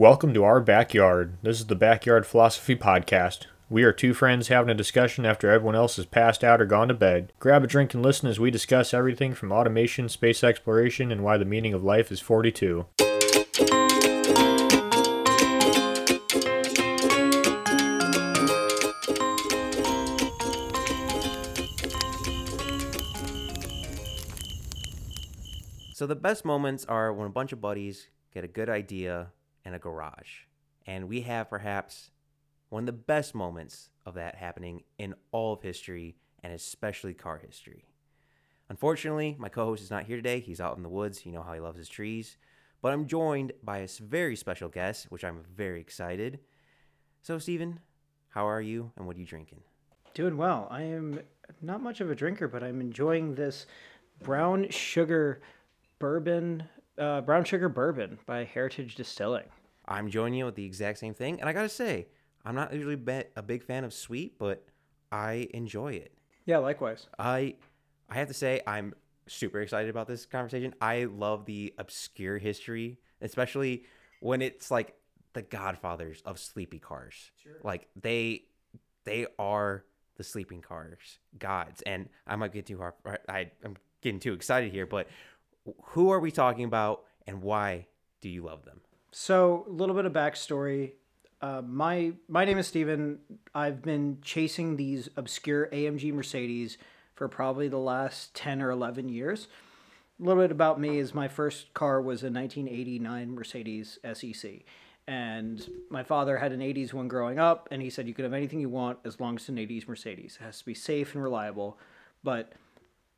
Welcome to our backyard. This is the Backyard Philosophy Podcast. We are two friends having a discussion after everyone else has passed out or gone to bed. Grab a drink and listen as we discuss everything from automation, space exploration, and why the meaning of life is 42. So the best moments are when a bunch of buddies get a good idea in a garage. And we have perhaps one of the best moments of that happening in all of history and especially car history. Unfortunately, my co-host is not here today. He's out in the woods. You know how he loves his trees. But I'm joined by a very special guest, which I'm very excited. So, Steven, how are you and what are you drinking? Doing well. I am not much of a drinker, but I'm enjoying this brown sugar bourbon, uh, brown sugar bourbon by Heritage Distilling. I'm joining you with the exact same thing. And I got to say, I'm not usually a big fan of sweet, but I enjoy it. Yeah, likewise. I I have to say I'm super excited about this conversation. I love the obscure history, especially when it's like the godfathers of sleepy cars. Sure. Like they they are the sleeping cars gods. And I might get too hard I I'm getting too excited here, but who are we talking about and why do you love them? So, a little bit of backstory. Uh, my my name is Steven. I've been chasing these obscure AMG Mercedes for probably the last 10 or 11 years. A little bit about me is my first car was a 1989 Mercedes SEC. And my father had an 80s one growing up, and he said you could have anything you want as long as it's an 80s Mercedes. It has to be safe and reliable, but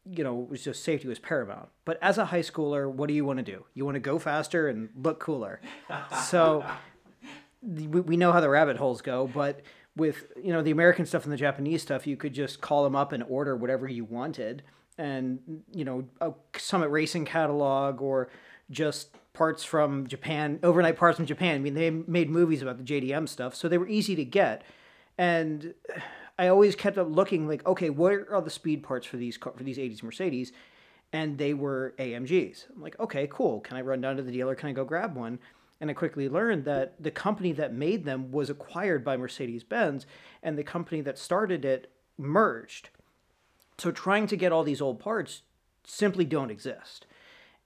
you know, it was just safety was paramount. But as a high schooler, what do you want to do? You want to go faster and look cooler. so we, we know how the rabbit holes go, but with you know the American stuff and the Japanese stuff, you could just call them up and order whatever you wanted, and you know a Summit Racing catalog or just parts from Japan, overnight parts from Japan. I mean, they made movies about the JDM stuff, so they were easy to get, and I always kept up looking like, okay, where are the speed parts for these for these '80s Mercedes? And they were AMGs. I'm like, okay, cool. Can I run down to the dealer? Can I go grab one? And I quickly learned that the company that made them was acquired by Mercedes Benz, and the company that started it merged. So trying to get all these old parts simply don't exist.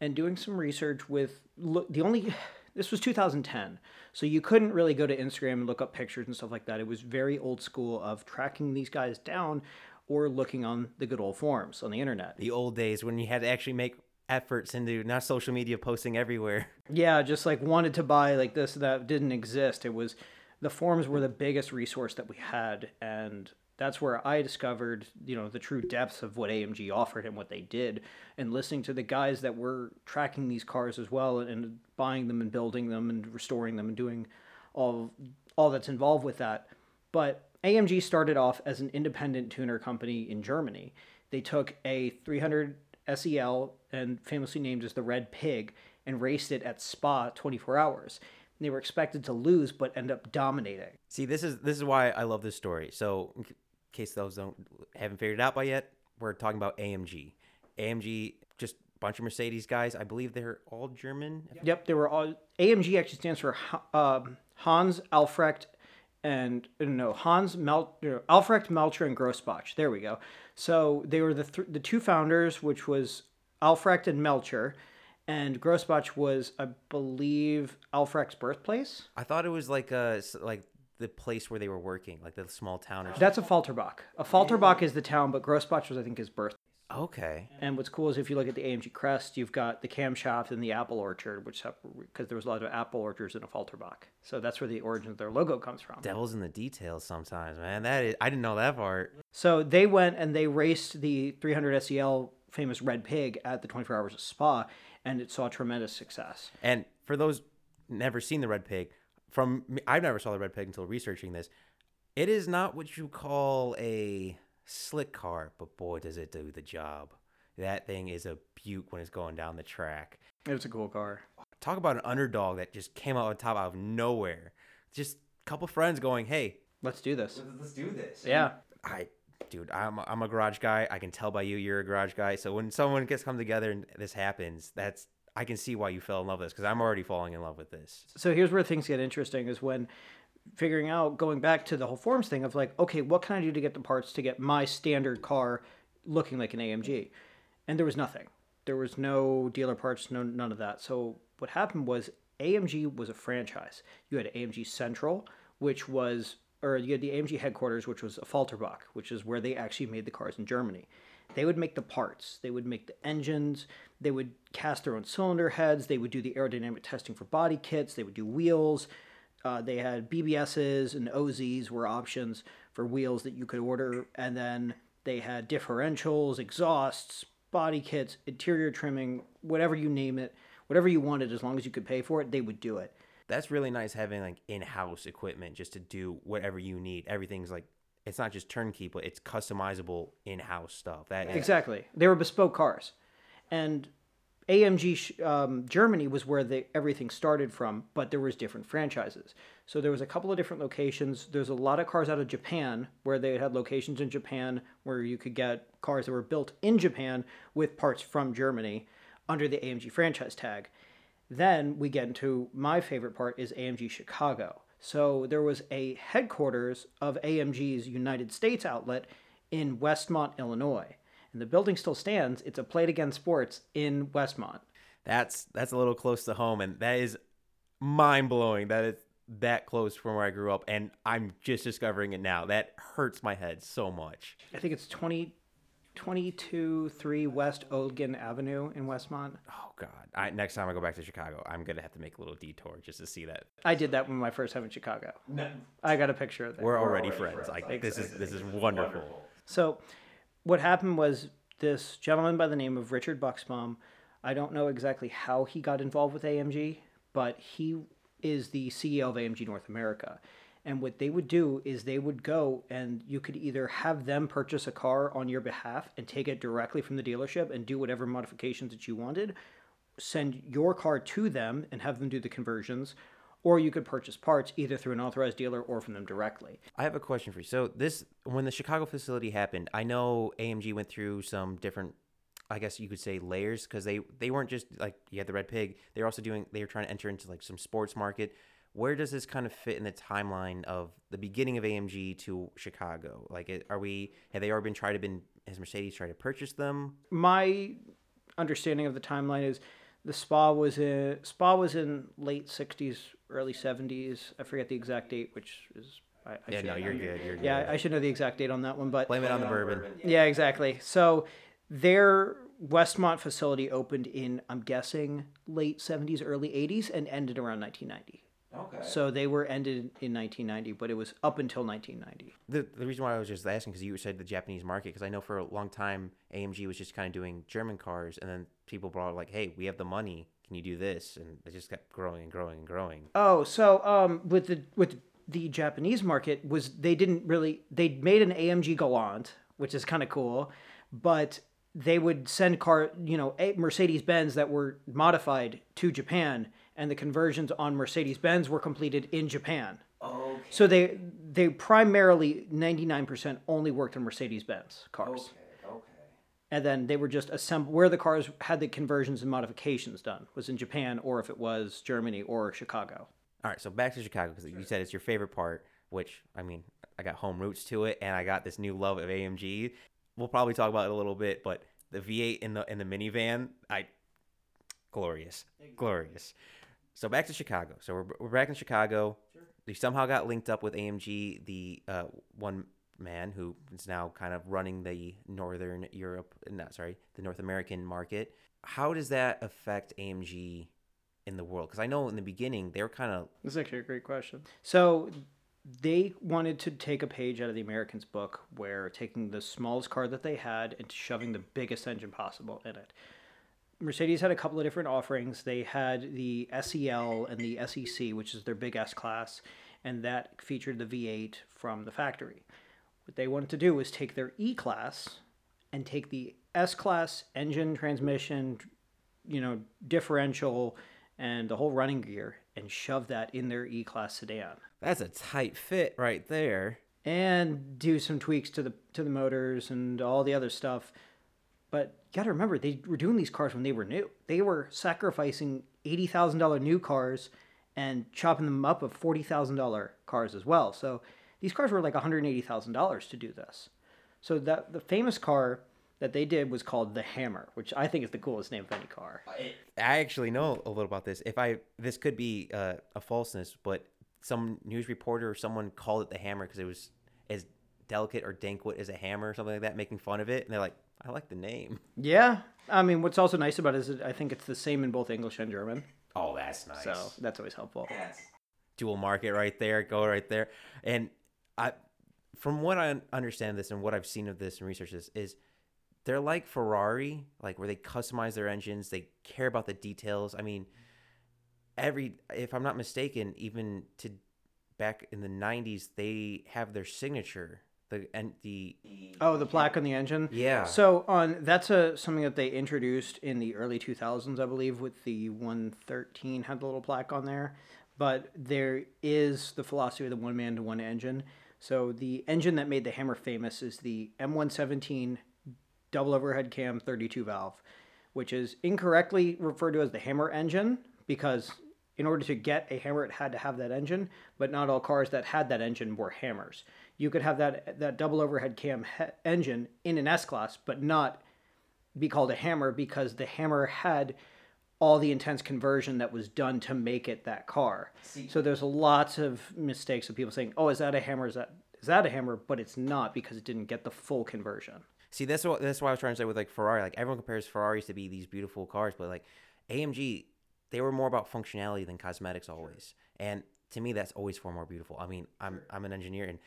And doing some research with look, the only this was 2010, so you couldn't really go to Instagram and look up pictures and stuff like that. It was very old school of tracking these guys down or looking on the good old forums on the internet. The old days when you had to actually make efforts into not social media posting everywhere. Yeah, just like wanted to buy like this that didn't exist. It was the forums were the biggest resource that we had and that's where I discovered, you know, the true depths of what AMG offered and what they did and listening to the guys that were tracking these cars as well and buying them and building them and restoring them and doing all all that's involved with that. But AMG started off as an independent tuner company in Germany. They took a 300 SEL and famously named as the Red Pig and raced it at Spa 24 hours. They were expected to lose but end up dominating. See, this is this is why I love this story. So, case those don't haven't figured it out by yet, we're talking about AMG. AMG, just a bunch of Mercedes guys. I believe they're all German. Yep, they were all AMG actually stands for um, Hans Aufrecht and uh, no Hans Mel Aufrecht Melcher and Grossaspach. There we go. So they were the th- the two founders, which was Aufrecht and Melcher, and Grossaspach was, I believe, Aufrecht's birthplace. I thought it was like uh s- like the place where they were working, like the small town or something. That's Affalterbach. A Falterbach is the town, but Grossaspach was, I think, his birth. Okay. And what's cool is if you look at the AMG crest, you've got the camshaft and the apple orchard, which because there was a lot of apple orchards in Affalterbach. So that's where the origin of their logo comes from. Devil's in the details sometimes, man. That is, I didn't know that part. So they went and they raced the 300 SEL famous Red Pig at the 24 Hours of Spa, and it saw tremendous success. And for those never seen the red pig, from me- I've never saw the red pig until researching this. It is not what you call a slick car, but boy, does it do the job. That thing is a butte when it's going down the track. It was a cool car. Talk about an underdog that just came out on top out of nowhere. Just a couple friends going, "Hey, Let's do this. let's do this." Yeah. I, dude, I'm a, I'm a garage guy. I can tell by you you're a garage guy. So when someone gets come together and this happens, that's I can see why you fell in love with this because I'm already falling in love with this. So here's where things get interesting is when figuring out going back to the whole forms thing of like, okay, what can I do to get the parts to get my standard car looking like an AMG? And there was nothing. There was no dealer parts, no none of that. So what happened was AMG was a franchise. You had AMG Central, which was or you had the AMG headquarters, which was Affalterbach, which is where they actually made the cars in Germany. They would make the parts, they would make the engines, they would cast their own cylinder heads, they would do the aerodynamic testing for body kits, they would do wheels. Uh, they had BBSs and OZs were options for wheels that you could order, and then they had differentials, exhausts, body kits, interior trimming, whatever you name it, whatever you wanted, as long as you could pay for it, they would do it. That's really nice having like in-house equipment just to do whatever you need. Everything's like it's not just turnkey, but it's customizable in-house stuff. That Exactly. They were bespoke cars. And AMG um, Germany was where they, everything started from, but there was different franchises. So there was a couple of different locations. There's a lot of cars out of Japan where they had locations in Japan where you could get cars that were built in Japan with parts from Germany under the AMG franchise tag. Then we get into my favorite part is AMG Chicago. So there was a headquarters of AMG's United States outlet in Westmont, Illinois. And the building still stands. It's a Play It Again Sports in Westmont. that's that's a little close to home, and that is mind blowing. That is that close from where I grew up, and I'm just discovering it now. That hurts my head so much. I think it's 20, 22 3 West Ogden Avenue in Westmont. Oh God! I, next time I go back to Chicago, I'm gonna have to make a little detour just to see that. I did that when my first time in Chicago. No. I got a picture of that. We're already friends. Like this is this is wonderful. So, what happened was this gentleman by the name of Richard Buxbaum. I don't know exactly how he got involved with AMG, but he is the CEO of AMG North America. And what they would do is they would go and you could either have them purchase a car on your behalf and take it directly from the dealership and do whatever modifications that you wanted, send your car to them and have them do the conversions, or you could purchase parts either through an authorized dealer or from them directly. I have a question for you. So this, when the Chicago facility happened, I know AMG went through some different, I guess you could say layers, because they they weren't just like you had the Red Pig. They were also doing. They were trying to enter into like some sports market. Where does this kind of fit in the timeline of the beginning of AMG to Chicago? Like, are we have they already been tried to been has Mercedes tried to purchase them? my understanding of the timeline is the spa was in spa was in late 60s early 70s i forget the exact date which is I, I Yeah, should, no, you're good. You're good. yeah i should know the exact date on that one but Blame it on the bourbon. yeah exactly so their westmont facility opened in i'm guessing late 70s early 80s and ended around 1990 Okay. so they were ended in 1990 but it was up until 1990 The, the reason why I was just asking because you said the Japanese market because I know for a long time AMG was just kind of doing German cars and then people brought like, hey, we have the money, can you do this? And it just kept growing and growing and growing. Oh, so um, with the with the Japanese market was they didn't really they made an AMG Galant, which is kind of cool, but they would send car you know Mercedes Benz that were modified to Japan, and the conversions on Mercedes Benz were completed in Japan. Okay. So they they primarily ninety nine percent only worked on Mercedes Benz cars. Okay. And then they were just assembled where the cars had the conversions and modifications done was in Japan or if it was Germany or Chicago. All right. So back to Chicago because you said it's your favorite part, which I mean, I got home roots to it and I got this new love of AMG. We'll probably talk about it a little bit, but the V8 in the in the minivan, I glorious, glorious. So back to Chicago. So we're, we're back in Chicago. We somehow got linked up with AMG, the uh, one man who is now kind of running the Northern Europe, not sorry, the North American market. How does that affect AMG in the world? Because I know in the beginning they were kind of That's actually a great question. So they wanted to take a page out of the Americans' book where taking the smallest car that they had and shoving the biggest engine possible in it. Mercedes had a couple of different offerings. They had the SEL and the SEC, which is their big S class, and that featured the V8 from the factory. What they wanted to do was take their E class and take the S class engine, transmission, you know, differential, and the whole running gear and shove that in their E class sedan that's a tight fit right there. and do some tweaks to the to the motors and all the other stuff. But got to remember they were doing these cars when they were new. They were sacrificing eighty thousand dollar new cars and chopping them up of forty thousand dollar cars as well. So these cars were like one hundred eighty thousand dollars to do this. So that the famous car that they did was called the Hammer, which I think is the coolest name of any car. I actually know a little about this. If I this could be uh, a falseness, but some news reporter or someone called it the hammer because it was as delicate or danquet as a hammer or something like that, making fun of it, and they're like, "I like the name." Yeah, I mean, what's also nice about it is that I think it's the same in both English and German, Oh, that's nice. so that's always helpful. Yes. Dual market right there, go right there. And I, from what I understand this and what I've seen of this and research this is, they're like Ferrari, like where they customize their engines, they care about the details. I mean, every if I'm not mistaken, even to back in the '90s, they have their signature, the and the Oh, the plaque on the engine. Yeah. So on that's a something that they introduced in the early 2000s, I believe, with the 113 had the little plaque on there. But there is the philosophy of the one man to one engine. So the engine that made the Hammer famous is the M117 double overhead cam 32 valve, which is incorrectly referred to as the Hammer engine because in order to get a Hammer, it had to have that engine. But not all cars that had that engine were Hammers. You could have that that double overhead cam he- engine in an S class, but not be called a Hammer because the Hammer had all the intense conversion that was done to make it that car. See. so there's lots of mistakes of people saying, "Oh, is that a Hammer? Is that is that a Hammer?" But it's not because it didn't get the full conversion. See, that's what that's what I was trying to say with like Ferrari. Like everyone compares Ferraris to be these beautiful cars, but like AMG, they were more about functionality than cosmetics always. And to me, that's always far more beautiful. I mean, I'm I'm an engineer, and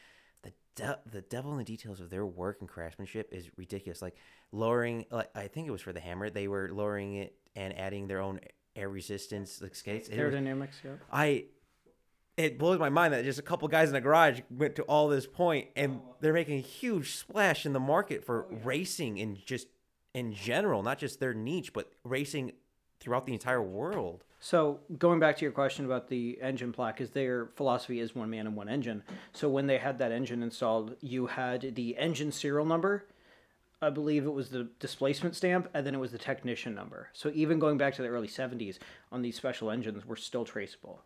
the de- the devil in the details of their work and craftsmanship is ridiculous. Like lowering, like I think it was for the Hammer, they were lowering it and adding their own air resistance like skates. Aerodynamics, yeah. I it blows my mind that just a couple guys in a garage went to all this point and they're making a huge splash in the market for oh, racing and just in general, not just their niche, but racing throughout the entire world. So going back to your question about the engine plaque, is their philosophy is one man and one engine. So when they had that engine installed, you had the engine serial number. I believe it was the displacement stamp, and then it was the technician number. So even going back to the early '70s, on these special engines, were still traceable.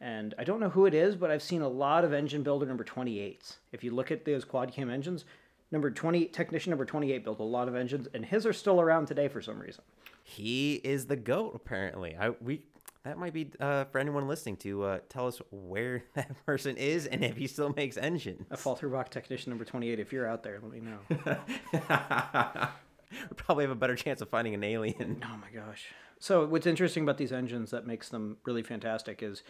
And I don't know who it is, but I've seen a lot of engine builder number 28s. If you look at those quad cam engines, number 20 technician number 28 built a lot of engines, and his are still around today for some reason. He is the goat, apparently. I we that might be uh, for anyone listening to uh, tell us where that person is and if he still makes engines. Affalterbach technician number 28. If you're out there, let me know. we probably have a better chance of finding an alien. Oh my gosh. So what's interesting about these engines that makes them really fantastic is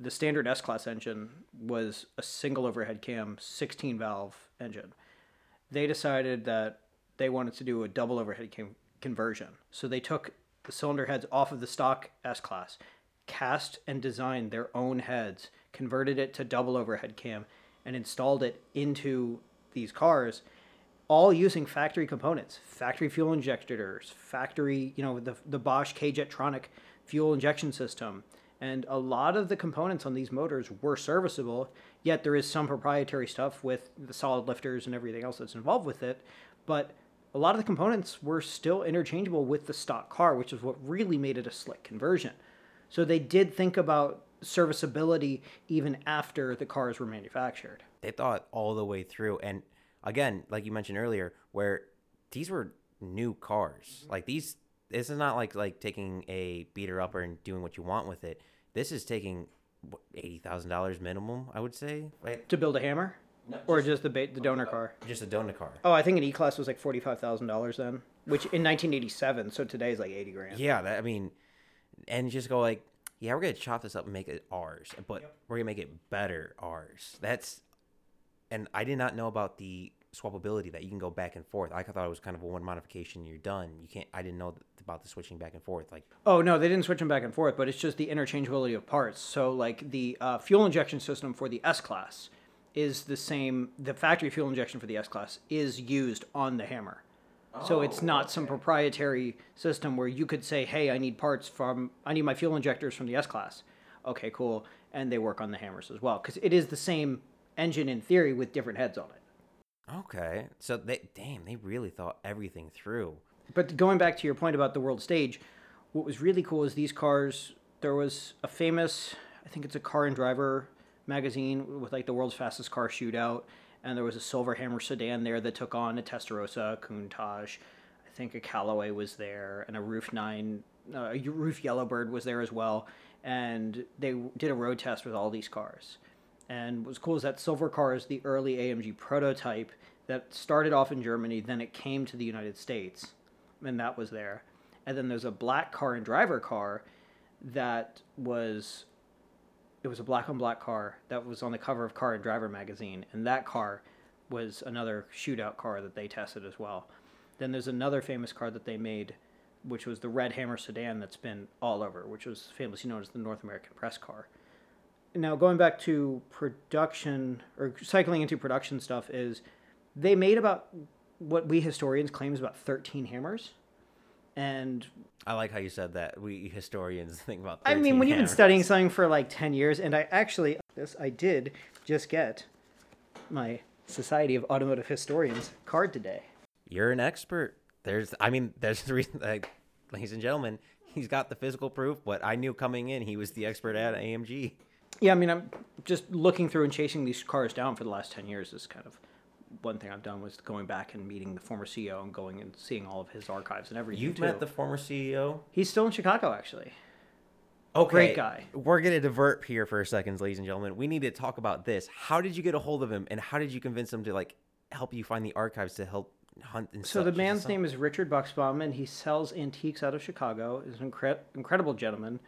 the standard S class engine was a single overhead cam 16 valve engine. They decided that they wanted to do a double overhead cam conversion. So they took the cylinder heads off of the stock S class, cast and designed their own heads, converted it to double overhead cam and installed it into these cars all using factory components, factory fuel injectors, factory, you know, the, the Bosch K-Jetronic fuel injection system. And a lot of the components on these motors were serviceable, yet there is some proprietary stuff with the solid lifters and everything else that's involved with it. But a lot of the components were still interchangeable with the stock car, which is what really made it a slick conversion. So they did think about serviceability even after the cars were manufactured. they thought all the way through and again like you mentioned earlier where these were new cars mm-hmm. like these this is not like like taking a beater upper and doing what you want with it this is taking what, $80000 minimum i would say right? To build a hammer? Or just the, ba- the donor car? just a donor car Oh, I think an E class was like forty five thousand dollars then, which in nineteen eighty seven. So today is like eighty grand. yeah that, i mean and just go like yeah we're gonna chop this up and make it ours but we're gonna make it better ours that's and i did not know about the swappability that you can go back and forth i thought it was kind of a one modification you're done you can't i didn't know th- about the switching back and forth like Oh no, they didn't switch them back and forth, but it's just the interchangeability of parts. So like the uh, fuel injection system for the S class is the same. The factory fuel injection for the S class is used on the Hammer. So oh, it's not some proprietary system where you could say, "Hey, I need parts from I need my fuel injectors from the S class." Okay, cool, and they work on the Hammers as well because it is the same engine in theory with different heads on it. Okay, so they damn, they really thought everything through. But going back to your point about the world stage, what was really cool is these cars. There was a famous, I think it's a Car and Driver magazine with like the world's fastest car shootout, and there was a Silver Hammer sedan there that took on a Testarossa, Countach, I think a Callaway was there, and a Ruf Nine, uh, a Ruf Yellowbird was there as well, and they did a road test with all these cars. And what's cool is that silver car is the early AMG prototype that started off in Germany, then it came to the United States, and that was there. And then there's a black car and driver car that was it was a black on black car that was on the cover of Car and Driver magazine, and that car was another shootout car that they tested as well. Then there's another famous car that they made, which was the Red Hammer sedan that's been all over, which was famously known as the North American press car. Now going back to production or cycling into production stuff is they made about what we historians claim is about 13 hammers and I like how you said that. We historians think about. I mean, 13 when you've been studying something for like 10 years, and I actually, this, I did just get my Society of Automotive Historians card today. you're an expert. There's, I mean, there's the reason, like, ladies and gentlemen, he's got the physical proof. But I knew coming in, he was the expert at AMG. Yeah, I mean, I'm just looking through and chasing these cars down for the last 10 years is kind of one thing I've done was going back and meeting the former CEO and going and seeing all of his archives and everything. You've too. met the former CEO. He's still in Chicago, actually. Okay. Great guy. We're gonna divert here for a second, ladies and gentlemen. We need to talk about this. How did you get a hold of him, and how did you convince him to like help you find the archives to help hunt and So the man's name is Richard Buxbaum, and he sells antiques out of Chicago. He's an incre- incredible gentleman.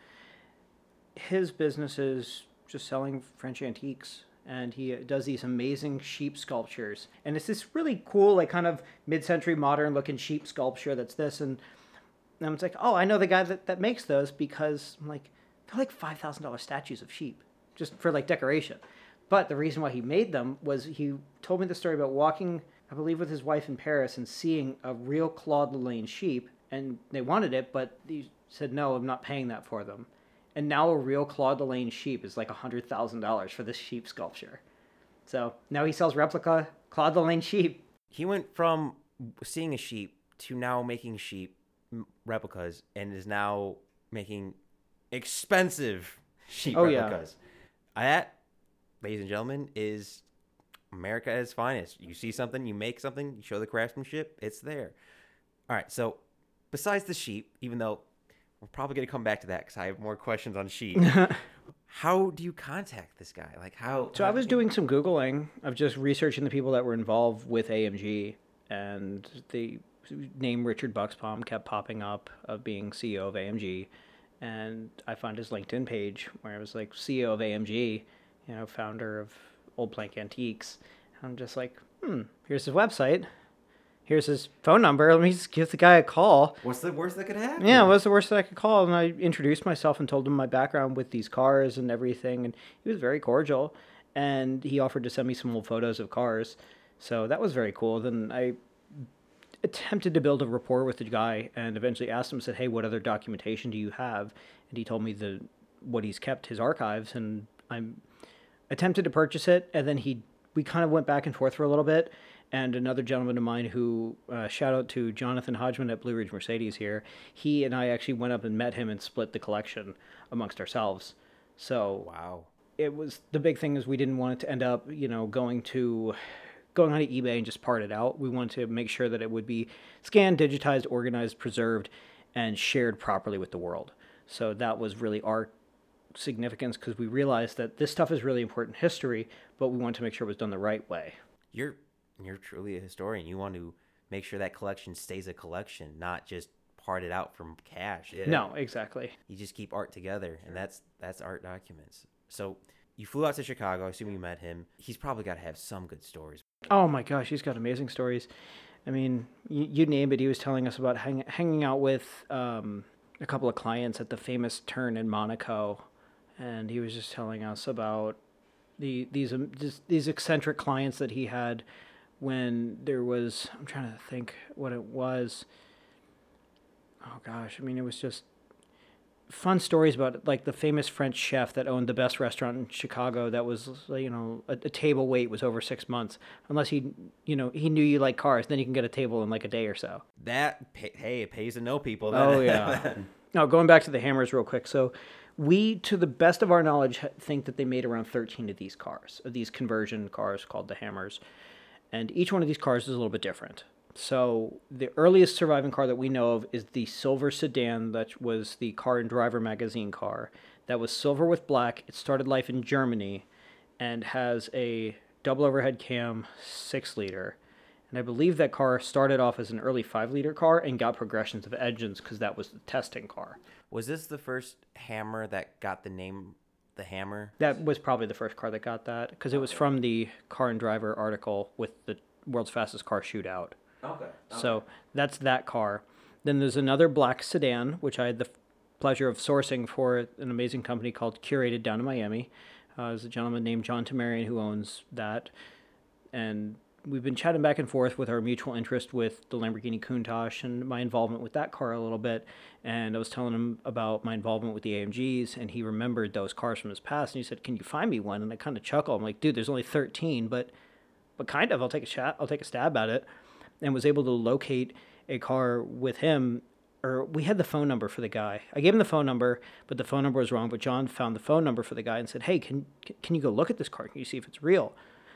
His business is just selling French antiques, and he does these amazing sheep sculptures. And it's this really cool, like kind of mid-century modern looking sheep sculpture. That's this, and it's like, oh, I know the guy that, that makes those because I'm like, they're like five thousand dollars statues of sheep just for like decoration. But the reason why he made them was he told me the story about walking, I believe, with his wife in Paris and seeing a real Claude Lalanne sheep, and they wanted it, but he said, no, I'm not paying that for them. And now a real Claude Lalanne sheep is like hundred thousand dollars for this sheep sculpture. So now he sells replica Claude Lalanne sheep. He went from seeing a sheep to now making sheep replicas, and is now making expensive sheep Oh, yeah. replicas. Uh, that, ladies and gentlemen, is America at its finest. You see something, you make something, you show the craftsmanship, it's there. All right, so besides the sheep, even though we're probably going to come back to that because I have more questions on sheep. how do you contact this guy? Like how? So how I was do doing some googling of just researching the people that were involved with AMG, and the name Richard Buxbaum kept popping up of being CEO of AMG, and I found his LinkedIn page where it was like CEO of AMG, you know, founder of Old Plank Antiques. And I'm just like, hmm, here's his website, here's his phone number. Let me just give the guy a call. What's the worst that could happen? Yeah, what's the worst that I could call? And I introduced myself and told him my background with these cars and everything, and he was very cordial. And he offered to send me some old photos of cars, so that was very cool. Then I attempted to build a rapport with the guy, and eventually asked him, said, "Hey, what other documentation do you have?" And he told me the what he's kept his archives, and I attempted to purchase it, and then he we kind of went back and forth for a little bit. And another gentleman of mine who, uh, shout out to Jonathan Hodgman at Blue Ridge Mercedes here, he and I actually went up and met him and split the collection amongst ourselves. So Wow. it was the big thing is we didn't want it to end up, you know, going to going onto eBay and just part it out. We wanted to make sure that it would be scanned, digitized, organized, preserved, and shared properly with the world. So that was really our significance because we realized that this stuff is really important history, but we wanted to make sure it was done the right way. You're you're truly a historian. You want to make sure that collection stays a collection, not just part it out from cash. It- No, exactly. you just keep art together, and that's that's art documents. So you flew out to Chicago. I assume you met him. He's probably got to have some good stories. Oh my gosh, he's got amazing stories. I mean, you, you name it. He was telling us about hang, hanging out with um, a couple of clients at the famous turn in Monaco, and he was just telling us about the these um, just these eccentric clients that he had when there was. I'm trying to think what it was. Oh gosh, I mean, it was just fun stories about like the famous French chef that owned the best restaurant in Chicago. That was you know a, a table wait was over six months, unless he you know he knew you like cars. Then you can get a table in like a day or so. That pay, hey, it pays to know people. Oh yeah. now going back to the hammers real quick. So we, to the best of our knowledge, think that they made around 13 of these cars, of these conversion cars called the hammers, and each one of these cars is a little bit different. So the earliest surviving car that we know of is the silver sedan that was the Car and Driver magazine car. That was silver with black. It started life in Germany and has a double overhead cam 6 liter. And I believe that car started off as an early 5 liter car and got progressions of engines because that was the testing car. Was this the first hammer that got the name the hammer? That was probably the first car that got that because it was from the Car and Driver article with the world's fastest car shootout. Okay. So that's that car. Then there's another black sedan, which I had the pleasure of sourcing for an amazing company called Curated down in Miami. Uh, there's a gentleman named John Temerian who owns that. And we've been chatting back and forth with our mutual interest with the Lamborghini Countach and my involvement with that car a little bit. And I was telling him about my involvement with the AMGs, and he remembered those cars from his past. And he said, "Can you find me one?" And I kind of chuckled. I'm like, "Dude, there's only 13, but but kind of. I'll take a shot. I'll take a stab at it." And was able to locate a car with him. Or we had the phone number for the guy. I gave him the phone number, but the phone number was wrong. But John found the phone number for the guy and said, "Hey, can can you go look at this car? Can you see if it's real?"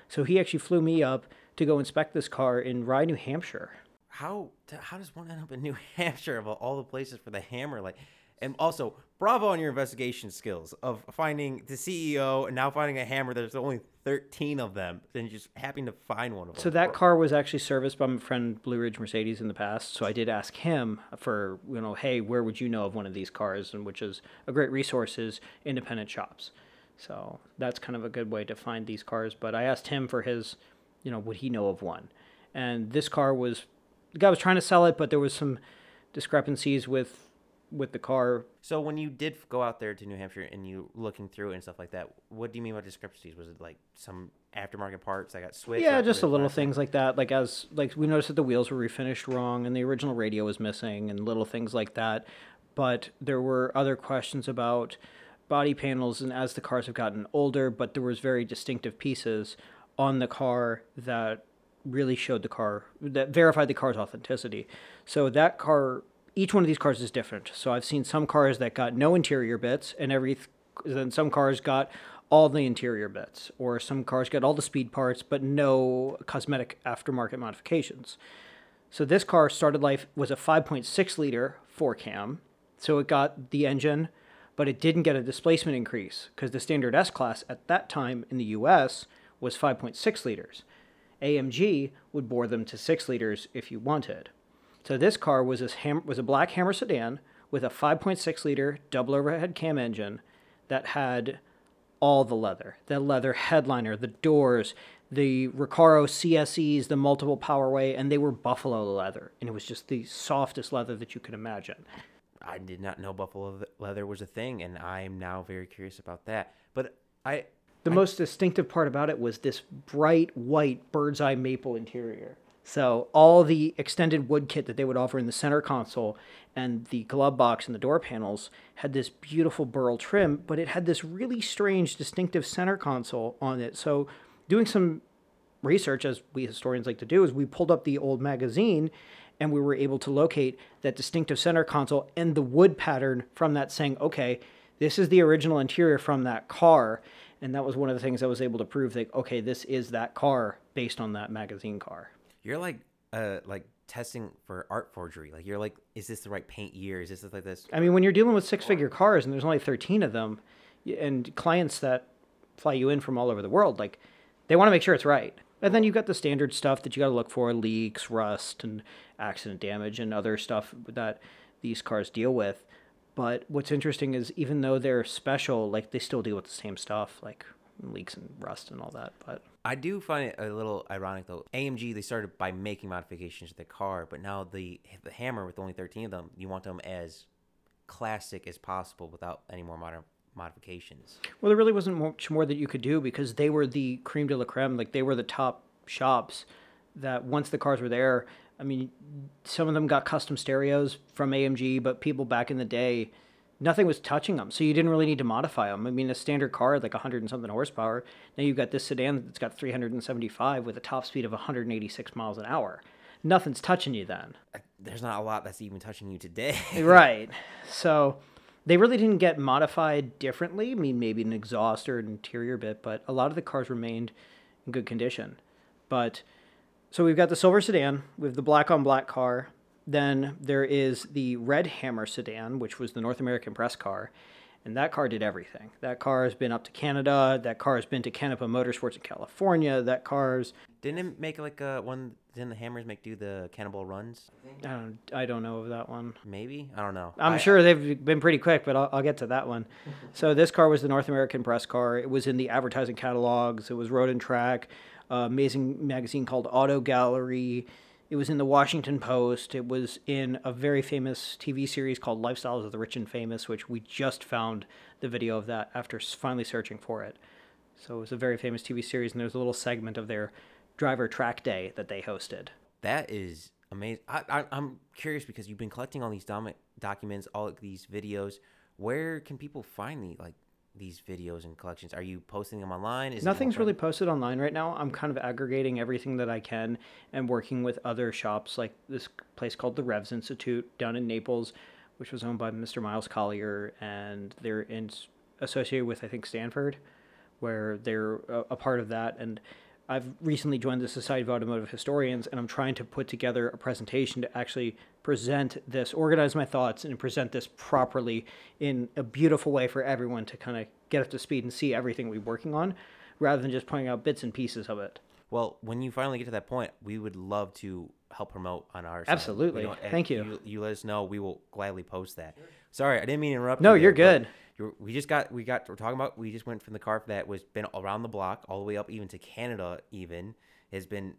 So he actually flew me up to go inspect this car in Rye, New Hampshire. How how does one end up in New Hampshire of all the places for the hammer? Like, and also bravo on your investigation skills of finding the CEO and now finding a hammer. There's only 13 of them, and just happening to find one of them. So that car was actually serviced by my friend Blue Ridge Mercedes in the past. So I did ask him for you know, hey, where would you know of one of these cars? And which is a great resource is independent shops. So that's kind of a good way to find these cars. But I asked him for his, you know, would he know of one? And this car was, the guy was trying to sell it, but there was some discrepancies with with the car. So when you did go out there to New Hampshire and you looking through and stuff like that, what do you mean by discrepancies? Was it like some aftermarket parts that got switched? Yeah, just a little things like that. Like as like we noticed that the wheels were refinished wrong and the original radio was missing and little things like that. But there were other questions about body panels and as the cars have gotten older, but there was very distinctive pieces on the car that really showed the car that verified the car's authenticity. So that car each one of these cars is different. So I've seen some cars that got no interior bits and every then some cars got all the interior bits or some cars got all the speed parts but no cosmetic aftermarket modifications. So this car started life was a 5.6 liter four cam. So it got the engine, but it didn't get a displacement increase because the standard S class at that time in the US was 5.6 liters. AMG would bore them to 6 liters if you wanted. So this car was a ham- was a black Hammer sedan with a 5.6 liter double overhead cam engine that had all the leather, the leather headliner, the doors, the Recaro CSEs, the multiple powerway, and they were buffalo leather, and it was just the softest leather that you could imagine. I did not know buffalo leather was a thing, and I'm now very curious about that. But I The most distinctive part about it was this bright white bird's eye maple interior. So all the extended wood kit that they would offer in the center console and the glove box and the door panels had this beautiful burl trim, but it had this really strange distinctive center console on it. So doing some research as we historians like to do is we pulled up the old magazine and we were able to locate that distinctive center console and the wood pattern from that saying okay this is the original interior from that car and that was one of the things i was able to prove that okay this is that car based on that magazine car you're like uh like testing for art forgery. Like you're like, is this the right paint year? Is this like this? i mean when you're dealing with six figure cars and there's only 13 of them and clients that fly you in from all over the world like they want to make sure it's right and then you've got the standard stuff that you got to look for leaks rust and accident damage and other stuff that these cars deal with but what's interesting is even though they're special like they still deal with the same stuff like leaks and rust and all that but I do find it a little ironic though. AMG they started by making modifications to the car, but now the the Hammer with only 13 of them, you want them as classic as possible without any more modern modifications. Well, there really wasn't much more that you could do because they were the cream de la creme. Like they were the top shops that once the cars were there, I mean, some of them got custom stereos from AMG, but people back in the day nothing was touching them, so you didn't really need to modify them. I mean, a standard car had like 100 and something horsepower. Now you've got this sedan that's got 375 with a top speed of 186 miles an hour. Nothing's touching you then. Uh, there's not a lot that's even touching you today. right. So they really didn't get modified differently. I mean, maybe an exhaust or an interior bit, but a lot of the cars remained in good condition. But so we've got the silver sedan, we have the black on black car. Then there is the red hammer sedan, which was the North American press car. And that car did everything. That car has been up to Canada. That car has been to Canepa Motorsports in California. That car's Didn't it make like a one? Didn't the Hammers make do the Cannonball runs? I don't I don't know of that one. Maybe I don't know. I'm I- sure they've been pretty quick, but I'll, I'll get to that one. so this car was the North American press car. It was in the advertising catalogs. It was road and track. Amazing magazine called Auto Gallery. It was in the Washington Post. It was in a very famous TV series called Lifestyles of the Rich and Famous, which we just found the video of that after finally searching for it. So it was a very famous TV series, and there's a little segment of their driver track day that they hosted. That is amazing. I, I'm curious because you've been collecting all these domi- documents, all these videos. Where can people find the like these videos and collections? Are you posting them online? Is Nothing's really posted online right now. I'm kind of aggregating everything that I can and working with other shops like this place called the Revs Institute down in Naples, which was owned by Mr. Miles Collier, and they're in, associated with I think Stanford, where they're a, a part of that. And I've recently joined the Society of Automotive Historians, and I'm trying to put together a presentation to actually present this, organize my thoughts, and present this properly in a beautiful way for everyone to kind of get up to speed and see everything we're working on, rather than just pointing out bits and pieces of it. Well, when you finally get to that point, we would love to help promote on our side. Absolutely. Thank you. you. You let us know. We will gladly post that. Sorry, I didn't mean to interrupt. No, you but good. We just got we got we're talking about we just went from the car that was been around the block all the way up even to Canada even has been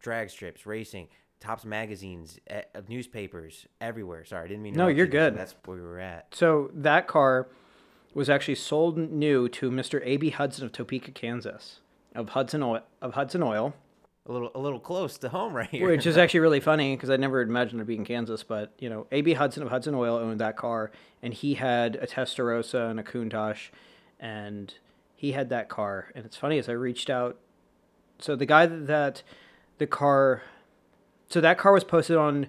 drag strips racing tops magazines eh, uh, newspapers everywhere. Sorry, I didn't mean. to No, interrupt you're you but good. That's where we were at. So that car was actually sold new to Mr. A.B. Hudson of Topeka, Kansas, of Hudson Oil, of Hudson Oil, A little a little close to home right here. which is actually really funny because I never imagined it being Kansas. But you know, A.B. Hudson of Hudson Oil owned that car, and he had a Testarossa and a Countach, and he had that car. And it's funny as I reached out. So the guy that the car, so that car was posted on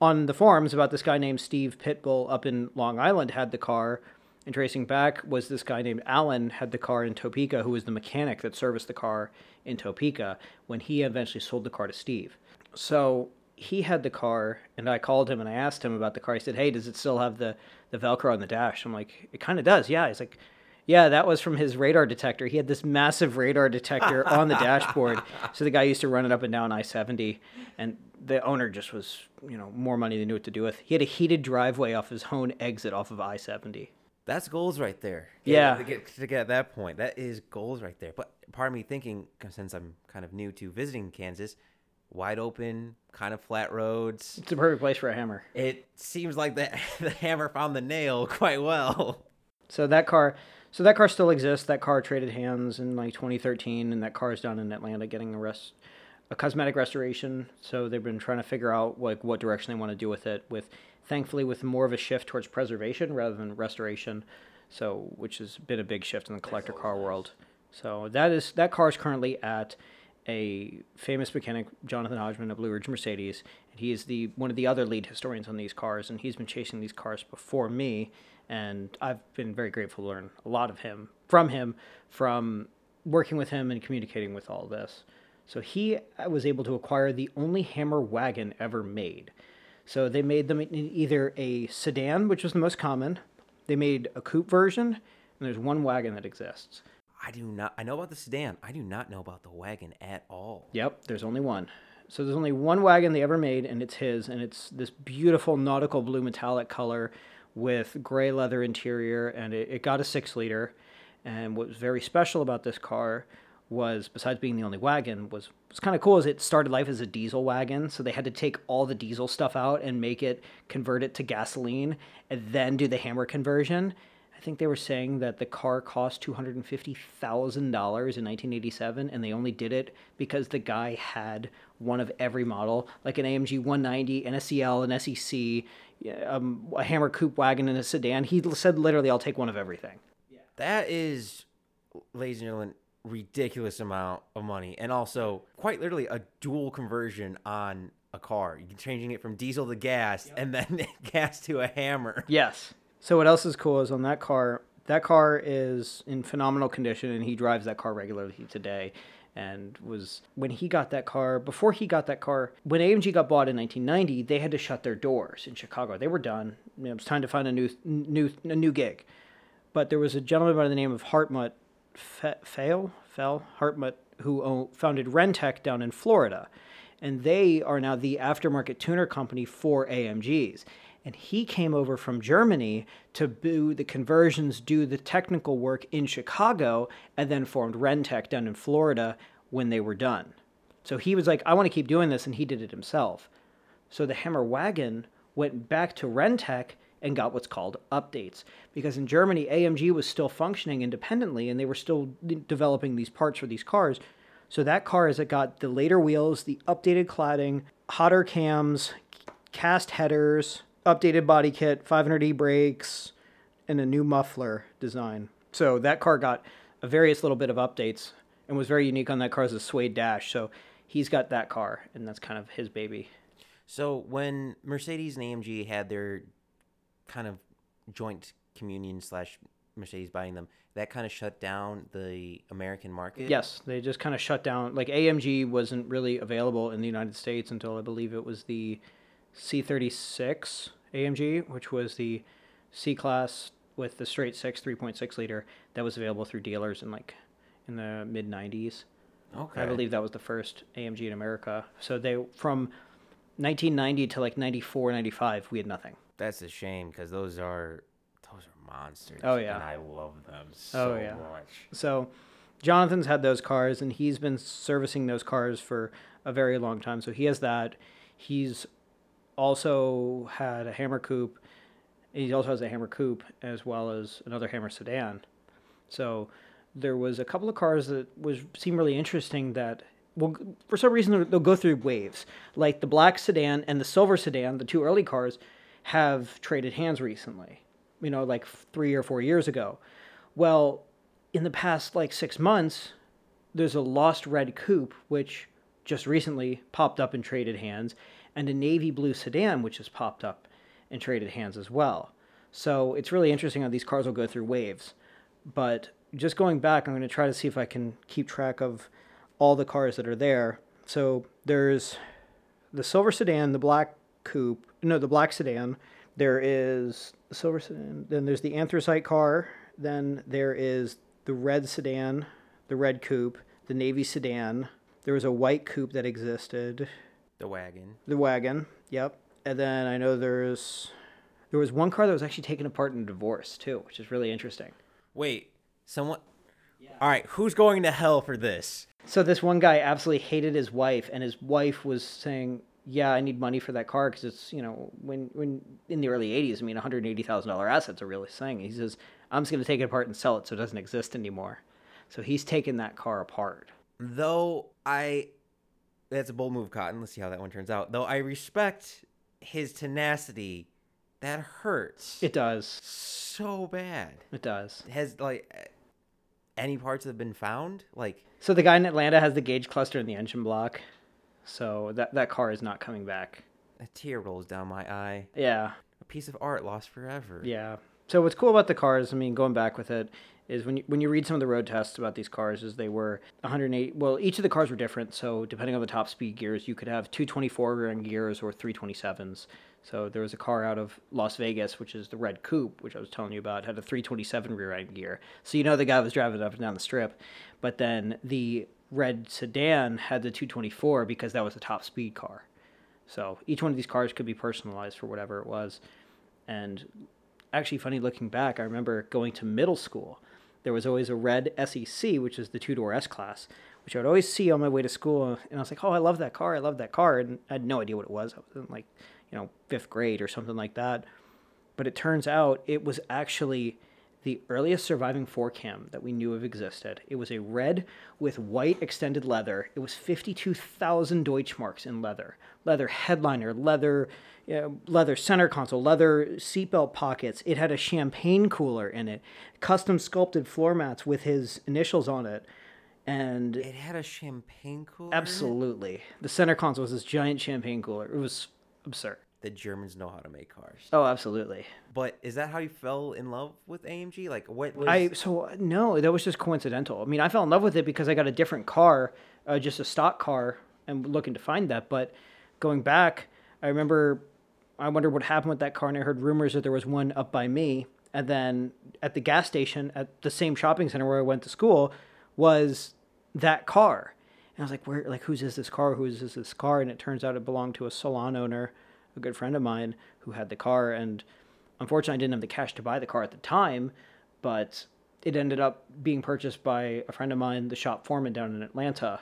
on the forums about this guy named Steve Pitbull up in Long Island had the car, and tracing back was this guy named Alan had the car in Topeka, who was the mechanic that serviced the car in Topeka when he eventually sold the car to Steve. So he had the car, and I called him and I asked him about the car. He said, "Hey, does it still have the the Velcro on the dash?" I'm like, "It kind of does, yeah." He's like. Yeah, that was from his radar detector. He had this massive radar detector on the dashboard. So the guy used to run it up and down I 70. And the owner just was, you know, more money than knew what to do with. He had a heated driveway off his own exit off of I 70. That's goals right there. Yeah. To get, to get at that point, that is goals right there. But part of me thinking, since I'm kind of new to visiting Kansas, wide open, kind of flat roads. It's a perfect place for a hammer. It seems like the the hammer found the nail quite well. So that car, so that car still exists. That car traded hands in like 2013, and that car is down in Atlanta getting a rest, a cosmetic restoration. So they've been trying to figure out like what direction they want to do with it. With thankfully with more of a shift towards preservation rather than restoration. So which has been a big shift in the collector car world. So that is that car is currently at a famous mechanic, Jonathan Hodgman of Blue Ridge Mercedes, and he is the one of the other lead historians on these cars, and he's been chasing these cars before me, and I've been very grateful to learn a lot of him from him, from working with him and communicating with all this. So he uh, was able to acquire the only Hammer wagon ever made. So they made them in either a sedan, which was the most common. They made a coupe version, and there's one wagon that exists. I do not. I know about the sedan. I do not know about the wagon at all. Yep, there's only one. So there's only one wagon they ever made, and it's his, and it's this beautiful nautical blue metallic color with gray leather interior, and it, it got a six liter. And what was very special about this car was, besides being the only wagon, was was kind of cool. Is it started life as a diesel wagon, so they had to take all the diesel stuff out and make it convert it to gasoline, and then do the Hammer conversion. I think they were saying that the car cost two hundred and fifty thousand dollars in nineteen eighty seven, and they only did it because the guy had one of every model, like an AMG one ninety, an SEL, an SEC, um, a Hammer Coupe wagon, and a sedan. He said literally, "I'll take one of everything." That is, ladies and gentlemen, ridiculous amount of money, and also quite literally a dual conversion on a car. You're changing it from diesel to gas, and then gas to a Hammer. Yes. So what else is cool is on that car. That car is in phenomenal condition, and he drives that car regularly today. And was when he got that car. Before he got that car, when AMG got bought in 1990, they had to shut their doors in Chicago. They were done. It was time to find a new new a new gig. But there was a gentleman by the name of Hartmut Fail Fell Hartmut who founded RENNtech down in Florida, and they are now the aftermarket tuner company for AMGs and he came over from Germany to do the conversions, do the technical work in Chicago, and then formed RENNtech down in Florida when they were done. So he was like, I want to keep doing this, and he did it himself. So the Hammer wagon went back to RENNtech and got what's called updates because in Germany AMG was still functioning independently and they were still developing these parts for these cars. So that car has got the later wheels, the updated cladding, hotter cams, cast headers, updated body kit, 500e brakes, and a new muffler design. So that car got a various little bit of updates and was very unique on that car as a suede dash. So he's got that car, and that's kind of his baby. So when Mercedes and AMG had their kind of joint communion slash Mercedes buying them, that kind of shut down the American market. Yes, they just kind of shut down. Like AMG wasn't really available in the United States until I believe it was the C36 AMG, which was the C class with the straight six 3.6 liter that was available through dealers in like in the mid 90s. Okay. I believe that was the first AMG in America. So they from 1990 to like 94, 95, we had nothing. That's a shame because those are those are monsters. Oh, yeah. and I love them oh, so Oh, yeah. much. So Jonathan's had those cars and he's been servicing those cars for a very long time. So he has that. He's also had a Hammer Coupe. He also has a Hammer Coupe as well as another Hammer sedan. So there was a couple of cars that was seem really interesting that well for some reason they'll- they'll go through waves. Like the black sedan and the silver sedan, the two early cars have traded hands recently. You know, like 3 or 4 years ago. Well, in the past like 6 months, there's a lost red coupe which just recently popped up and traded hands and a navy blue sedan which has popped up and traded hands as well so it's really interesting how these cars will go through waves but just going back i'm going to try to see if i can keep track of all the cars that are there so there's the silver sedan the black coupe no the black sedan there is the silver sedan then there's the anthracite car then there is the red sedan the red coupe the navy sedan there was a white coupe that existed The wagon. the wagon yep and then i know there's there was one car that was actually taken apart in a divorce too which is really interesting Wait, someone. Yeah. All right, who's going to hell for this? so this one guy absolutely hated his wife and his wife was saying yeah i need money for that car because it's you know when when in the early 80s i mean $180000 assets are really saying he says i'm just going to take it apart and sell it so it doesn't exist anymore so he's taken that car apart Though I, that's a bold move, Cotton. Let's see how that one turns out. Though I respect his tenacity, that hurts it does so bad. it does Has like any parts that have been found? Like so the guy in atlanta has the gauge cluster in the engine block so that that car is not coming back a tear rolls down my eye. yeah A piece of art lost forever. Yeah. So what's cool about the cars, I mean, going back with it, is when you, when you read some of the road tests about these cars, is they were 108. Well, each of the cars were different. So depending on the top speed gears, you could have 224 grand gears or 327s. So there was a car out of Las Vegas, which is the red coupe, which I was telling you about, had a 327 rear end gear. So you know the guy was driving up and down the strip. But then the red sedan had the 224 because that was the top speed car. So each one of these cars could be personalized for whatever it was. And actually funny looking back, I remember going to middle school. There was always a red SEC, which is the two door S class, which I would always see on my way to school. And I was like, oh, I love that car. I love that car. And I had no idea what it was. I was in like, you know, fifth grade or something like that. But it turns out it was actually the earliest surviving four cam that we knew of existed. It was a red with white extended leather. It was 52,000 Deutschmarks in leather. Leather headliner, leather uh, leather center console, leather seatbelt pockets. It had a champagne cooler in it, custom sculpted floor mats with his initials on it. And It had a champagne cooler. absolutely, the center console was this giant champagne cooler. It was absurd. The Germans know how to make cars. Oh, absolutely. But is that how you fell in love with AMG? Like, what was? I so no, that was just coincidental. I mean, I fell in love with it because I got a different car, uh, just a stock car, and looking to find that. But going back, I remember, I wondered what happened with that car, and I heard rumors that there was one up by me, and then at the gas station at the same shopping center where I went to school was that car. And I was like, where, like, whose is this car? Whose is this car? And it turns out it belonged to a salon owner, a good friend of mine who had the car. And unfortunately, I didn't have the cash to buy the car at the time, but it ended up being purchased by a friend of mine, the shop foreman down in Atlanta,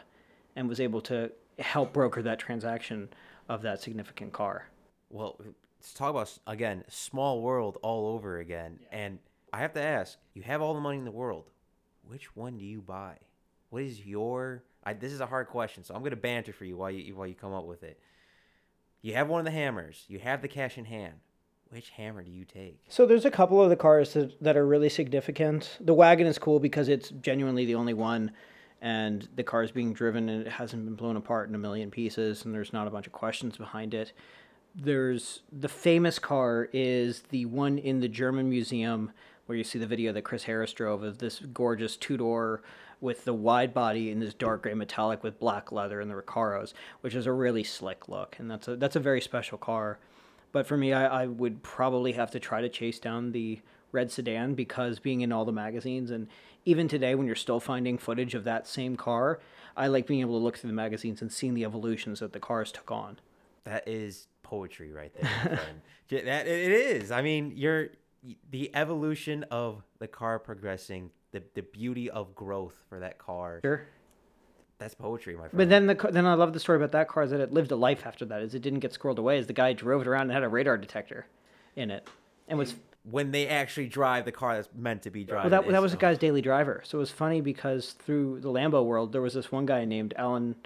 and was able to help broker that transaction of that significant car. Well, let's talk about again small world all over again. And I have to ask: you have all the money in the world. Which one do you buy? What is your? I, this is a hard question, so I'm gonna banter for you while you while you come up with it. You have one of the hammers. You have the cash in hand. Which hammer do you take? So there's a couple of the cars that, that are really significant. The wagon is cool because it's genuinely the only one, and the car is being driven and it hasn't been blown apart in a million pieces, and there's not a bunch of questions behind it. There's the famous car is the one in the German museum where you see the video that Chris Harris drove of this gorgeous two door with the wide body in this dark gray metallic with black leather and the Recaros, which is a really slick look, and that's a that's a very special car. But for me, I, I would probably have to try to chase down the red sedan because being in all the magazines and even today when you're still finding footage of that same car, I like being able to look through the magazines and seeing the evolutions that the cars took on. That is poetry right there. that it is. I mean, you're the evolution of the car progressing, the the beauty of growth for that car. Sure. That's poetry, my friend. But then the then I love the story about that car is that it lived a life after that. Is it didn't get squirreled away. As the guy drove it around and had a radar detector in it, and was when they actually drive the car that's meant to be driving. well that that was the guy's daily driver. So it was funny because through the Lambo world, there was this one guy named Alan,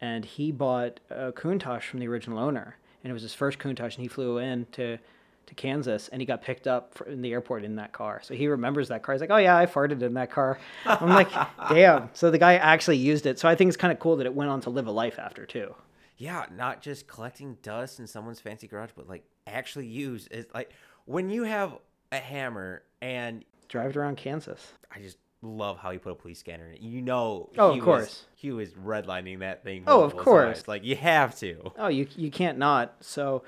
and he bought a Countach from the original owner, and it was his first Countach, and he flew in to to Kansas, and he got picked up for, in the airport in that car. So he remembers that car. He's like, "Oh yeah, I farted in that car." I'm like, "Damn!" So the guy actually used it. So I think it's kind of cool that it went on to live a life after too. Yeah, not just collecting dust in someone's fancy garage, but like actually use it. like when you have a hammer and Drive it around Kansas. I just love how he put a police scanner in it. You know, Oh, of he was- course. he was redlining that thing. Oh, of course. times. Like you have to. Oh, you you can't not. So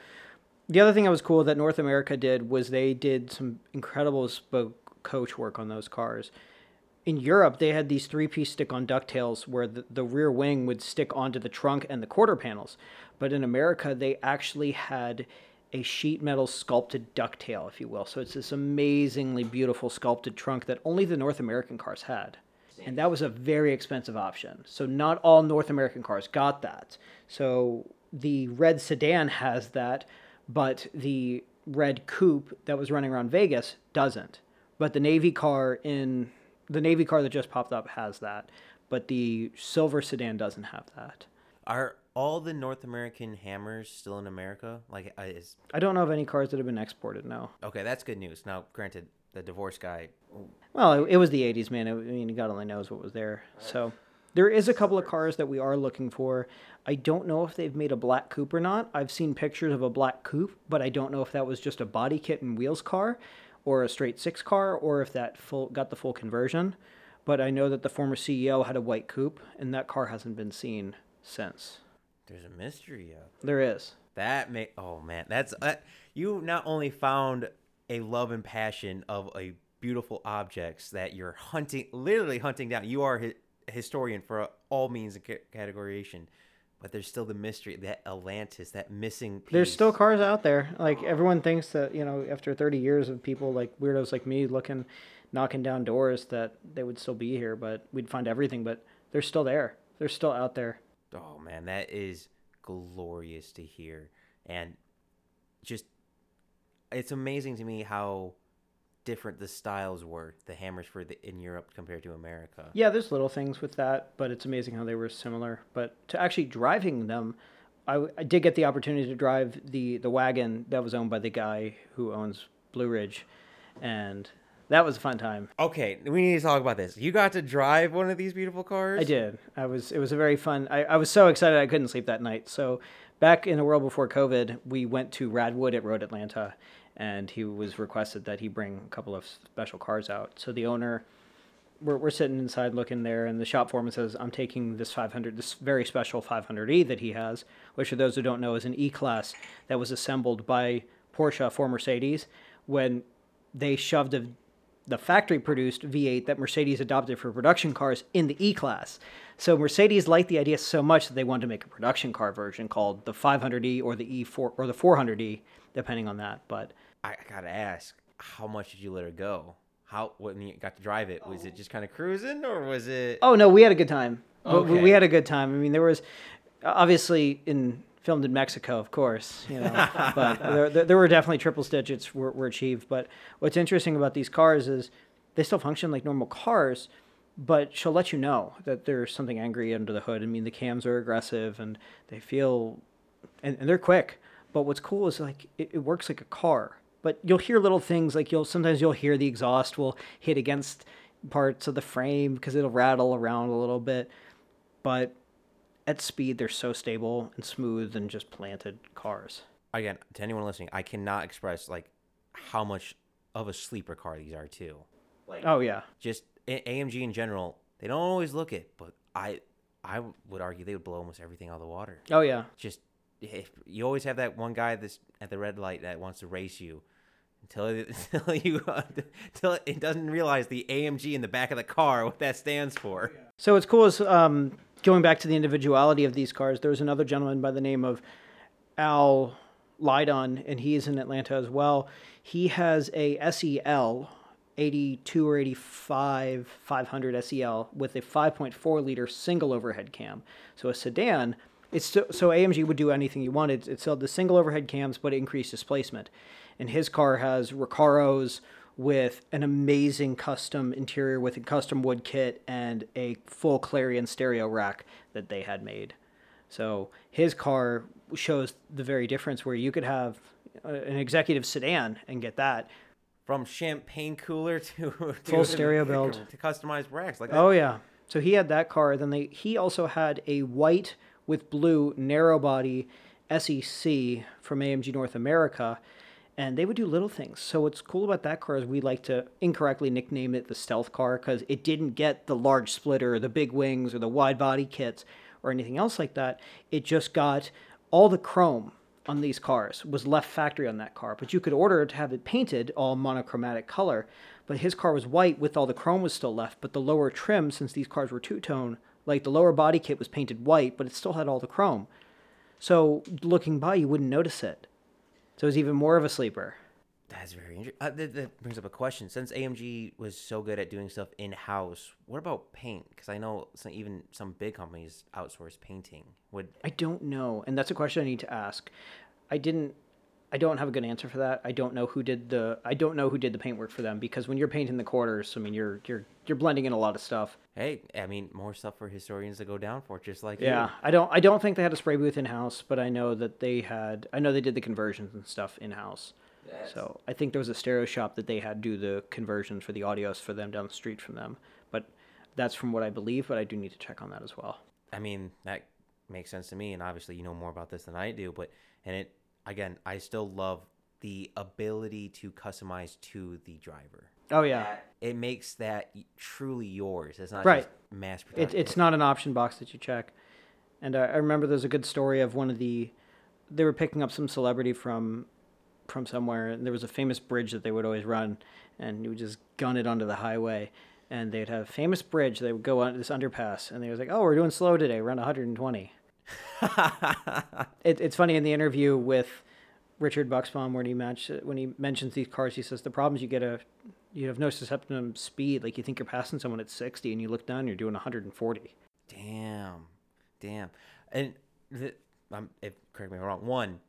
the other thing that was cool that North America did was they did some incredible spoke coach work on those cars. In Europe, they had these three-piece stick-on ducktails where the, the rear wing would stick onto the trunk and the quarter panels. But in America, they actually had a sheet metal sculpted ducktail, if you will. So it's this amazingly beautiful sculpted trunk that only the North American cars had. And that was a very expensive option. So not all North American cars got that. So the red sedan has that, but the red coupe that was running around Vegas doesn't. But the Navy car in the Navy car that just popped up has that, but the silver sedan doesn't have that. Are all the North American hammers still in America? Like, is I don't know of any cars that have been exported. No. okay? That's good news. Now, granted, the divorce guy. Well, it, it was the '80s, man. It, I mean, God only knows what was there. So there is a couple of cars that we are looking for. I don't know if they've made a black coupe or not. I've seen pictures of a black coupe, but I don't know if that was just a body kit and wheels car, or a straight six car, or if that full got the full conversion. But I know that the former CEO had a white coupe, and that car hasn't been seen since. There's a mystery. Uh, There is. that may. Oh man, that's uh, you. Not only found a love and passion of a beautiful objects that you're hunting, literally hunting down. You are historian for all means of categorization, but there's still the mystery that Atlantis, that missing piece. There's still cars out there. Like oh. everyone thinks that you know, after 30 years of people like weirdos like me looking, knocking down doors, that they would still be here. But we'd find everything. But they're still there. They're still out there. Oh man, that is glorious to hear. And just it's amazing to me how different the styles were, the hammers for the in Europe compared to America. Yeah, there's little things with that, but it's amazing how they were similar. But to actually driving them, I, I did get the opportunity to drive the the wagon that was owned by the guy who owns Blue Ridge, and that was a fun time. Okay, we need to talk about this. You got to drive one of these beautiful cars. I did. I was. It was a very fun. I, I was so excited I couldn't sleep that night. So back in the world before COVID, we went to Radwood at Road Atlanta, and he was requested that he bring a couple of special cars out. So the owner, we're, we're sitting inside looking there, and the shop foreman says, "I'm taking this 500, this very special 500e that he has, which for those who don't know is an E-class that was assembled by Porsche for Mercedes when they shoved a the factory produced V8 that Mercedes adopted for production cars in the E class. So Mercedes liked the idea so much that they wanted to make a production car version called the 500e or the E4 or the 400e, depending on that. But I, I gotta ask, how much did you let her go? How when you got to drive it, was it oh. just kind of cruising, or was it? oh no, we had a good time. But We Okay. had a good time. I mean, there was obviously in filmed in Mexico, of course, you know, but there, there, there were definitely triple digits were, were achieved. But what's interesting about these cars is they still function like normal cars, but she'll let you know that there's something angry under the hood. I mean, the cams are aggressive and they feel, and, and they're quick. But what's cool is like it, it works like a car. But you'll hear little things like you'll sometimes you'll hear the exhaust will hit against parts of the frame because it'll rattle around a little bit. But at speed, they're so stable and smooth and just planted cars. Again, to anyone listening, I cannot express like how much of a sleeper car these are too. Like, oh yeah, Just AMG in general, they don't always look it, but I I would argue they would blow almost everything out of the water. oh yeah. Just if, you always have that one guy that's at the red light that wants to race you until until you until it doesn't realize the AMG in the back of the car what that stands for. So what's cool is um, going back to the individuality of these cars. There was another gentleman by the name of Al Lydon, and he is in Atlanta as well. He has a SEL 82 or 85 500 SEL with a 5.4 liter single overhead cam. So a sedan. It's so, so AMG would do anything you wanted. It sold the single overhead cams, but it increased displacement. And his car has Recaros with an amazing custom interior with a custom wood kit and a full Clarion stereo rack that they had made. So his car shows the very difference where you could have uh, an executive sedan and get that. From champagne cooler to, to Full stereo build. to customized racks like Oh yeah. So he had that car. Then they he also had a white with blue narrow body SEC from AMG North America, and they would do little things. So what's cool about that car is we like to incorrectly nickname it the stealth car because it didn't get the large splitter, or the big wings, or the wide body kits, or anything else like that. It just got all the chrome on these cars was left factory on that car, but you could order to have it painted all monochromatic color. But his car was white with all the chrome was still left, but the lower trim, since these cars were two tone, like the lower body kit was painted white, but it still had all the chrome. So looking by, you wouldn't notice it. So it was even more of a sleeper. That's very interesting. Uh, that, that brings up a question. Since AMG was so good at doing stuff in house, what about paint? Because I know some, even some big companies outsource painting. Would I don't know, and that's a question I need to ask. I didn't. I don't have a good answer for that. I don't know who did the. I don't know who did the paintwork for them because when you're painting the quarters, I mean, you're you're you're blending in a lot of stuff. hey, I mean, more stuff for historians to go down for, just like you. Yeah, I don't. I don't think they had a spray booth in house, but I know that they had. I know they did the conversions and stuff in house. So I think there was a stereo shop that they had do the conversions for the audios for them down the street from them. But that's from what I believe. But I do need to check on that as well. I mean, that makes sense to me, and obviously you know more about this than I do. But and it again, I still love the ability to customize to the driver. Oh yeah, It makes that truly yours. It's not Right. just mass it, production. it's not an option box that you check. And I, I remember there's a good story of one of the. They were picking up some celebrity from, from somewhere, and there was a famous bridge that they would always run, and you would just gun it onto the highway, and they'd have a famous bridge. They would go on this underpass, and they was like, "Oh, we're doing slow today, around 120." it, it's funny in the interview with Richard Buxbaum when he match when he mentions these cars, he says the problem is you get a you have no susceptible speed. Like you think you're passing someone at 60, and you look down, you're doing 140. Damn, damn. And the, um, if correct me if I'm wrong. One,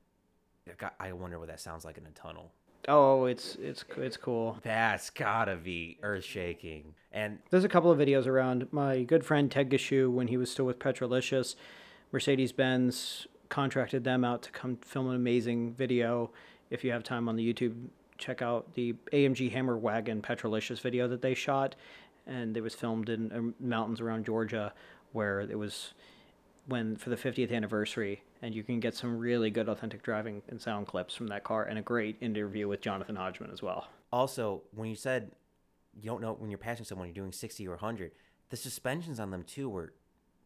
I wonder what that sounds like in a tunnel. Oh, it's it's it's cool. That's gotta be earth shaking. And There's a couple of videos around. My good friend Ted Gushue, when he was still with Petrolicious, Mercedes Benz contracted them out to come film an amazing video. If you have time on the YouTube, check out the AMG Hammer Wagon Petrolicious video that they shot. And it was filmed in uh, mountains around Georgia where it was when for the 50th anniversary. And you can get some really good authentic driving and sound clips from that car and a great interview with Jonathan Hodgman as well. also, when you said you don't know when you're passing someone, you're doing 60 or 100, the suspensions on them too were,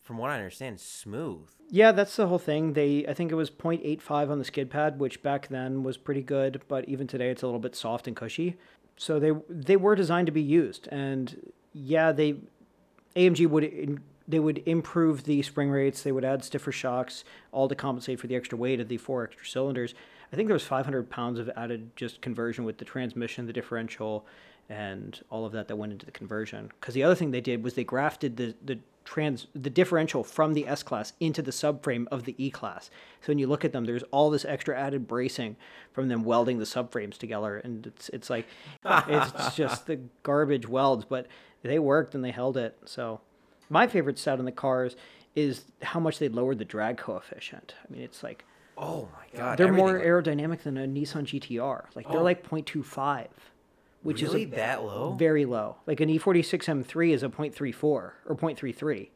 from what I understand, smooth. Yeah, that's the whole thing. They, I think it was 0.85 on the skid pad, which back then was pretty good, but even today it's a little bit soft and cushy. So they they were designed to be used, and yeah, they AMG would they would improve the spring rates. They would add stiffer shocks, all to compensate for the extra weight of the four extra cylinders. I think there was 500 pounds of added just conversion with the transmission, the differential, and all of that that went into the conversion. Because the other thing they did was they grafted the the trans the differential from the S class into the subframe of the E class. So when you look at them, there's all this extra added bracing from them welding the subframes together, and it's it's like it's just the garbage welds, but they worked and they held it. So my favorite stat on the cars is how much they lowered the drag coefficient. I mean, it's like Oh my god. they're more aerodynamic than a Nissan GTR. Like they're oh. like 0.25, which really is a, that low? very low. Like an E E46 M3 is a 0.34 or 0.33,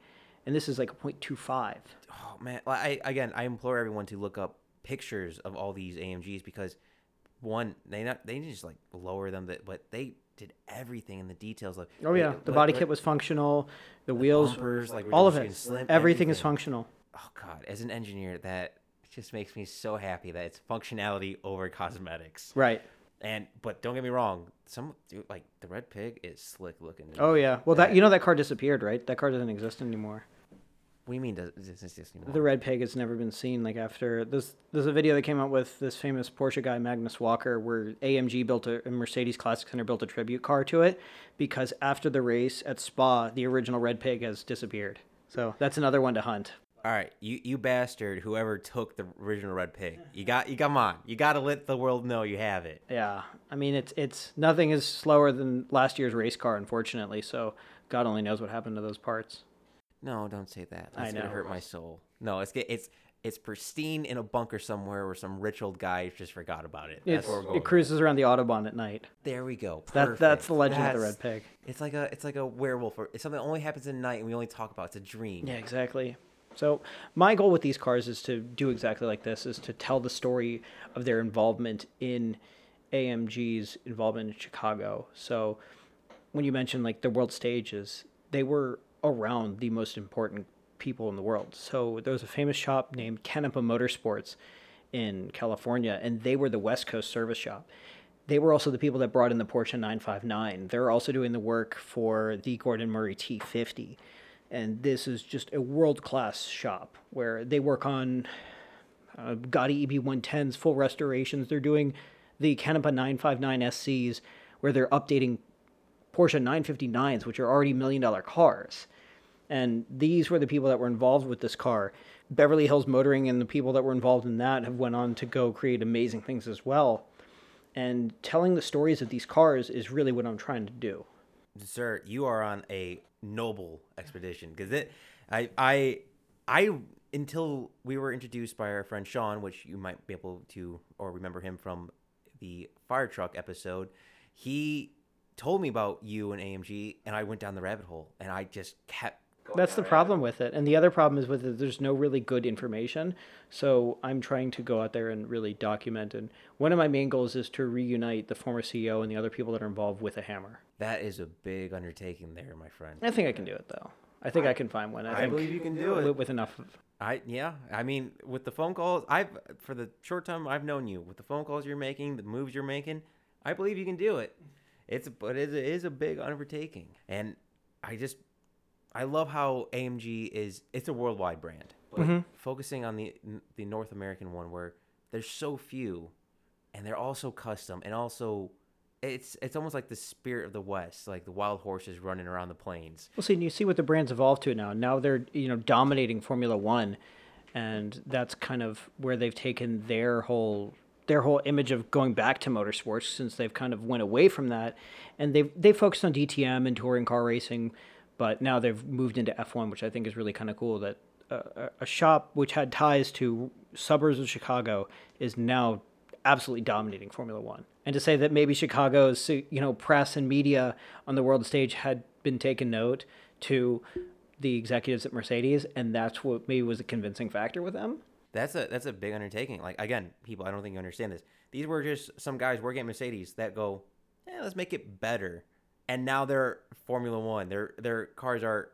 and this is like a 0.25. Oh man, Well, I again, I implore everyone to look up pictures of all these AMGs because one, they not they didn't just like lower them, that but they did everything in the details. Like Oh yeah, the body kit was functional, the wheels, bumpers, like, all of it, slim, everything is functional. Oh god, as an engineer, that just makes me so happy that it's functionality over cosmetics. Right. And but don't get me wrong, some dude, like the red pig is slick looking. to Oh yeah. Well, that you know that car disappeared, right? That car doesn't exist anymore. What do you mean does does exist anymore? The red pig has never been seen. Like after this, there's a video that came out with this famous Porsche guy Magnus Walker, where AMG built a, a Mercedes Classic Center built a tribute car to it, because after the race at Spa, the original red pig has disappeared. So that's another one to hunt. All right, you you bastard, whoever took the original red pig, you got you come on, you got to let the world know you have it. Yeah, I mean it's it's nothing is slower than last year's race car, unfortunately. So God only knows what happened to those parts. No, don't say that. I That's gonna know. hurt my soul. No, it's it's it's pristine in a bunker somewhere where some rich old guy just forgot about it. That's It's, where we're going. it cruises around the autobahn at night. there we go. That that's the legend of the red pig. It's like a it's like a werewolf or it's something that only happens at night and we only talk about. It's a dream. Yeah, exactly. So my goal with these cars is to do exactly like this: is to tell the story of their involvement in AMG's involvement in Chicago. So when you mentioned like the world stages, they were around the most important people in the world. So there was a famous shop named Canepa Motorsports in California, and they were the West Coast service shop. They were also the people that brought in the Porsche 959. They're also doing the work for the Gordon Murray T50. And this is just a world class shop where they work on uh, Gotti EB110s, full restorations. They're doing the Canepa 959 SCs where they're updating Porsche 959s, which are already million dollar cars. And these were the people that were involved with this car. Beverly Hills Motoring and the people that were involved in that have went on to go create amazing things as well. And telling the stories of these cars is really what I'm trying to do. sir, you are on a noble expedition because it, I, I, I, until we were introduced by our friend Sean, which you might be able to or remember him from the fire truck episode, he told me about you and AMG, and I went down the rabbit hole, and I just kept. Going That's down the problem with it. And the other problem is with it, there's no really good information. So I'm trying to go out there and really document. And one of my main goals is to reunite the former CEO and the other people that are involved with a hammer. That is a big undertaking, there, my friend. I think I can do it, though. I think I can find one. I, I believe you can do with, it. with enough. Of, I yeah, I mean, with the phone calls, I've for the short time I've known you, with the phone calls you're making, the moves you're making, I believe you can do it. It's but it is a big undertaking, and I just I love how AMG is. It's a worldwide brand, but mm-hmm. focusing on the the North American one, where there's so few, and they're also custom, and also it's it's almost like the spirit of the West, like the wild horses running around the plains. well, see, and you see what the brand's evolved to now. Now they're you know dominating Formula One, and that's kind of where they've taken their whole. Their whole image of going back to motorsports since they've kind of went away from that, and they've they focused on DTM and touring car racing, but now they've moved into F1, which I think is really kind of cool. That a shop which had ties to suburbs of Chicago is now absolutely dominating Formula One. And to say that maybe Chicago's you know press and media on the world stage had been taken note to the executives at Mercedes, and that's what maybe was a convincing factor with them. That's a that's a big undertaking. Like again, people, I don't think you understand this. These were just some guys working at Mercedes that go, yeah, let's make it better. And now they're Formula One. Their their cars are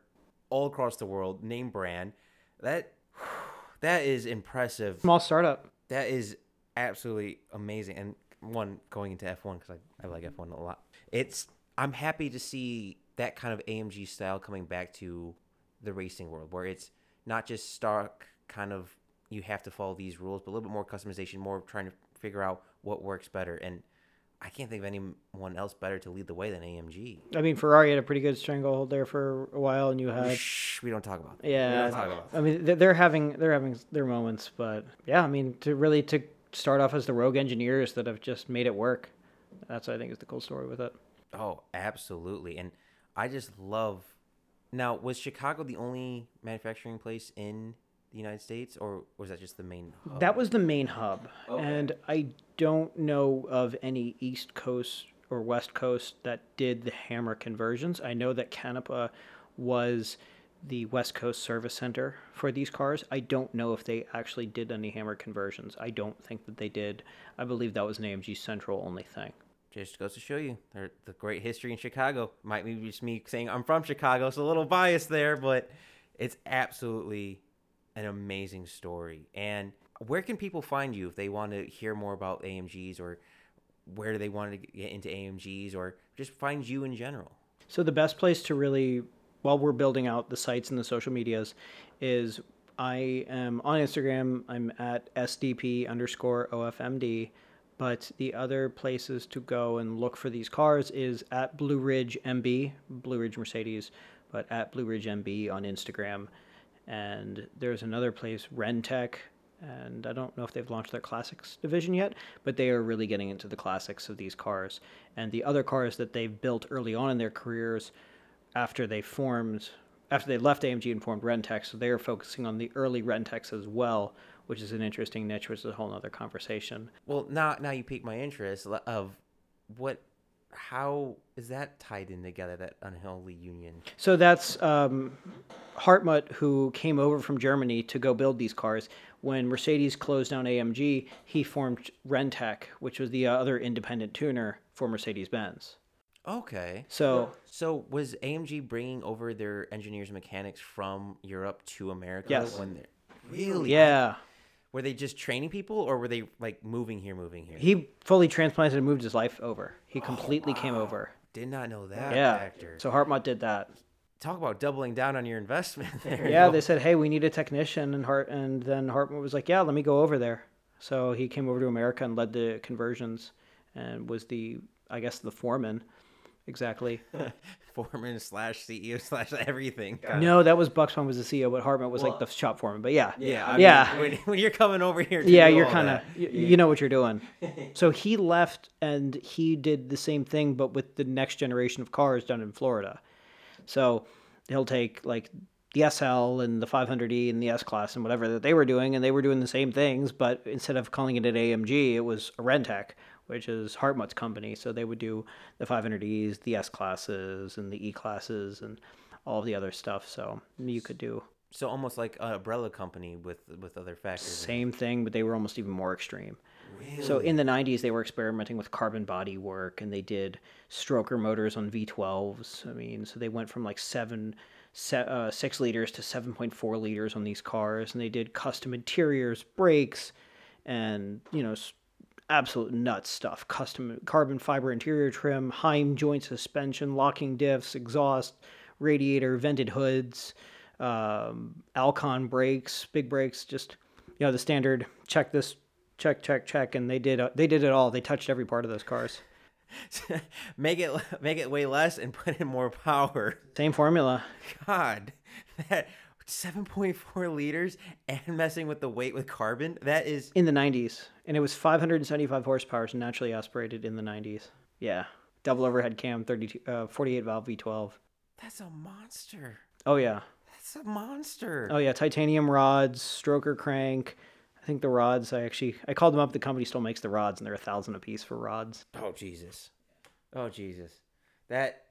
all across the world, name brand. That that is impressive. Small startup. That is absolutely amazing. And one going into F1 because I, I like F1 a lot. It's I'm happy to see that kind of AMG style coming back to the racing world where it's not just stock kind of you have to follow these rules, but a little bit more customization, more trying to figure out what works better. And I can't think of anyone else better to lead the way than AMG. I mean, Ferrari had a pretty good stranglehold there for a while, and you had Shh, we don't talk about. That. yeah. we don't talk about. I mean, they're- they're having they're having their moments, but yeah, I mean, to really to start off as the rogue engineers that have just made it work. That's what I think is the cool story with it. Oh, absolutely. And I just love. Now, was Chicago the only manufacturing place in the United States, or was that just the main? Hub? That was the main hub, and I don't know of any East Coast or West Coast that did the hammer conversions. I know that Canepa was the West Coast service center for these cars. I don't know if they actually did any hammer conversions. I don't think that they did. I believe that was an AMG Central only thing. just goes to show you the great history in Chicago. Might be just me saying I'm from Chicago, so a little biased there, but it's absolutely an amazing story. And where can people find you if they want to hear more about AMGs, or where do they want to get into AMGs, or just find you in general? So the best place to really, while we're building out the sites and the social medias, is I am on Instagram. I'm at SDP underscore OFMD. But the other places to go and look for these cars is at Blue Ridge MB, Blue Ridge Mercedes, but at Blue Ridge MB on Instagram. And there's another place, RENNtech, and I don't know if they've launched their classics division yet, but they are really getting into the classics of these cars. And the other cars that they've built early on in their careers after they formed after they left AMG and formed RENNtech, so they're focusing on the early RENNtechs as well, which is an interesting niche, which is a whole other conversation. Well, now now you pique my interest of what, how is that tied in together? That unholy union. So that's um, Hartmut, who came over from Germany to go build these cars. When Mercedes closed down AMG, he formed RENNtech, which was the other independent tuner for Mercedes Benz. Okay. So So was AMG bringing over their engineers and mechanics from Europe to America? Yes. When they're really? yeah, Were they just training people, or were they like moving here, moving here? he fully transplanted and moved his life over. He completely came over. Did not know that Yeah. factor. So Hartmut did that. Talk about doubling down on your investment. There Yeah, they said, "Hey, we need a technician," and Hart and then Hartmut was like, "Yeah, let me go over there." So he came over to America and led the conversions, and was the, I guess, the foreman, exactly. foreman slash CEO slash everything. No, that was Buxbaum was the CEO, but Hartmut was like the shop foreman. But yeah, Yeah, I yeah, Mean, when, when you're coming over here, to yeah, do you're kind of that. you, you know what you're doing. so he left and he did the same thing, but with the next generation of cars done in Florida. So he'll take like the SL and the 500e and the S class and whatever that they were doing, and they were doing the same things, but instead of calling it an AMG, it was a RENNtech, which is Hartmut's company. So they would do the 500es, the S classes, and the E classes, and all the other stuff. So you could do So almost like an umbrella company with with other factors. same thing, but they were almost even more extreme. So in the 90s, they were experimenting with carbon body work, and they did stroker motors on V12s. I mean, so they went from like seven, se- uh, six liters to 7.4 liters on these cars, and they did custom interiors, brakes, and you know, s- absolute nuts stuff. Custom carbon fiber interior trim, Heim joint suspension, locking diffs, exhaust, radiator, vented hoods, um, Alcon brakes, big brakes, just you know the standard. Check this, check, check, check, and they did. Uh, they did it all. They touched every part of those cars. make it make it way less and put in more power. Same formula. God, that 7.4 liters and messing with the weight with carbon. That is in the 90s, and it was 575 horsepower, so naturally aspirated in the 90s. Yeah, double overhead cam, 32, uh, 48 valve V12. that's a monster. Oh yeah, That's a monster. oh yeah, titanium rods, stroker crank. I think the rods. I actually I called them up. The company still makes the rods, and they're a thousand a piece for rods. Oh Jesus. Oh Jesus. That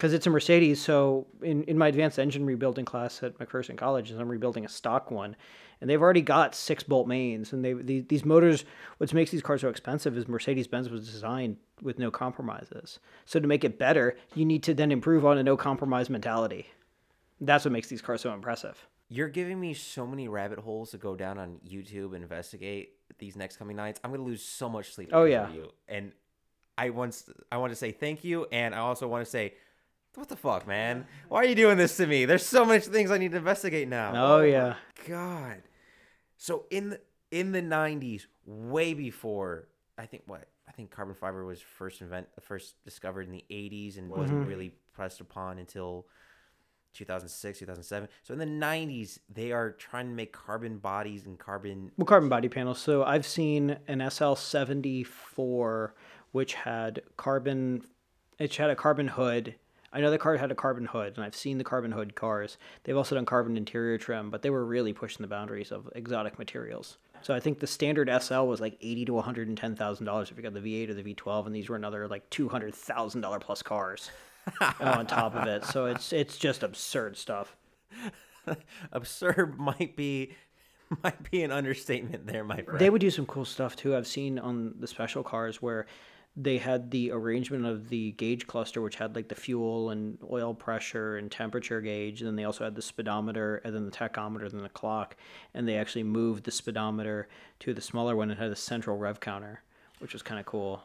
because it's a Mercedes. So in, in my advanced engine rebuilding class at McPherson College, I'm rebuilding a stock one, and they've already got six bolt mains. And they, the these motors, what makes these cars so expensive is Mercedes Benz was designed with no compromises. So to make it better, you need to then improve on a no compromise mentality. That's what makes these cars so impressive. you're giving me so many rabbit holes to go down on YouTube and investigate these next coming nights. I'm gonna lose so much sleep. Oh, yeah. you. And I once I want to say thank you, and I also want to say, what the fuck, man? Why are you doing this to me? There's so much things I need to investigate now. Oh, oh yeah. God. So in the in the '90s, way before I think what I think carbon fiber was first invent first discovered in the '80s and wasn't mm-hmm. really pressed upon until 2006, 2007. So in the 90s, they are trying to make carbon bodies and carbon. Well, carbon body panels. So I've seen an SL74 which had carbon. It had a carbon hood. I know the car had a carbon hood, and I've seen the carbon hood cars. They've also done carbon interior trim, but they were really pushing the boundaries of exotic materials. So I think the standard SL was like eighty to one hundred and ten thousand dollars if you got the V8 or the V12, and these were another like two hundred thousand dollar plus cars on top of it. So it's it's just absurd stuff. Absurd might be might be an understatement there, my friend. They would do some cool stuff too. I've seen on the special cars where they had the arrangement of the gauge cluster, which had like the fuel and oil pressure and temperature gauge. And then they also had the speedometer and then the tachometer and then the clock. And they actually moved the speedometer to the smaller one and had a central rev counter, which was kind of cool.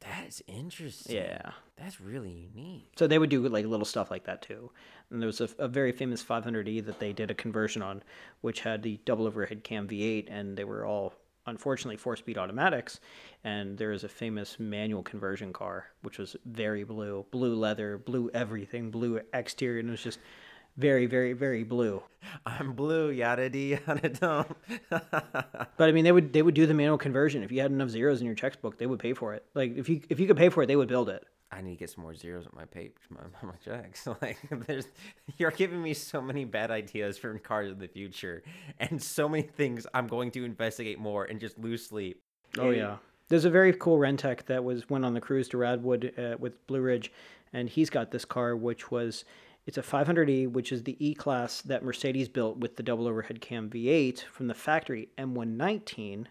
that is interesting. Yeah. That's really unique. So they would do like little stuff like that too. And there was a, a very famous 500e that they did a conversion on, which had the double overhead cam V8, and they were all unfortunately four-speed automatics. And there is a famous manual conversion car, which was very blue, blue leather, blue everything, blue exterior, and it was just very, very, very blue. I'm blue, yada dee yada dum. But I mean, they would they would do the manual conversion if you had enough zeros in your textbook. They would pay for it. Like if you if you could pay for it, they would build it. I need to get some more zeros on my page, my, my checks. Like, there's, you're giving me so many bad ideas for cars in the future, and so many things I'm going to investigate more and just lose sleep. Oh yeah. There's a very cool RENNtech that was went on the cruise to Radwood uh, with Blue Ridge, and he's got this car which was it's a 500e, which is the E class that Mercedes built with the double overhead cam V8 from the factory M119.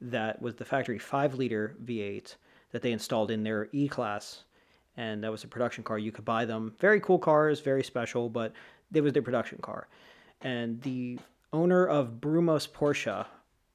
That was the factory five liter V8 that they installed in their E class, and that was a production car. You could buy them. Very cool cars, very special, but it was their production car. And the owner of Brumos Porsche,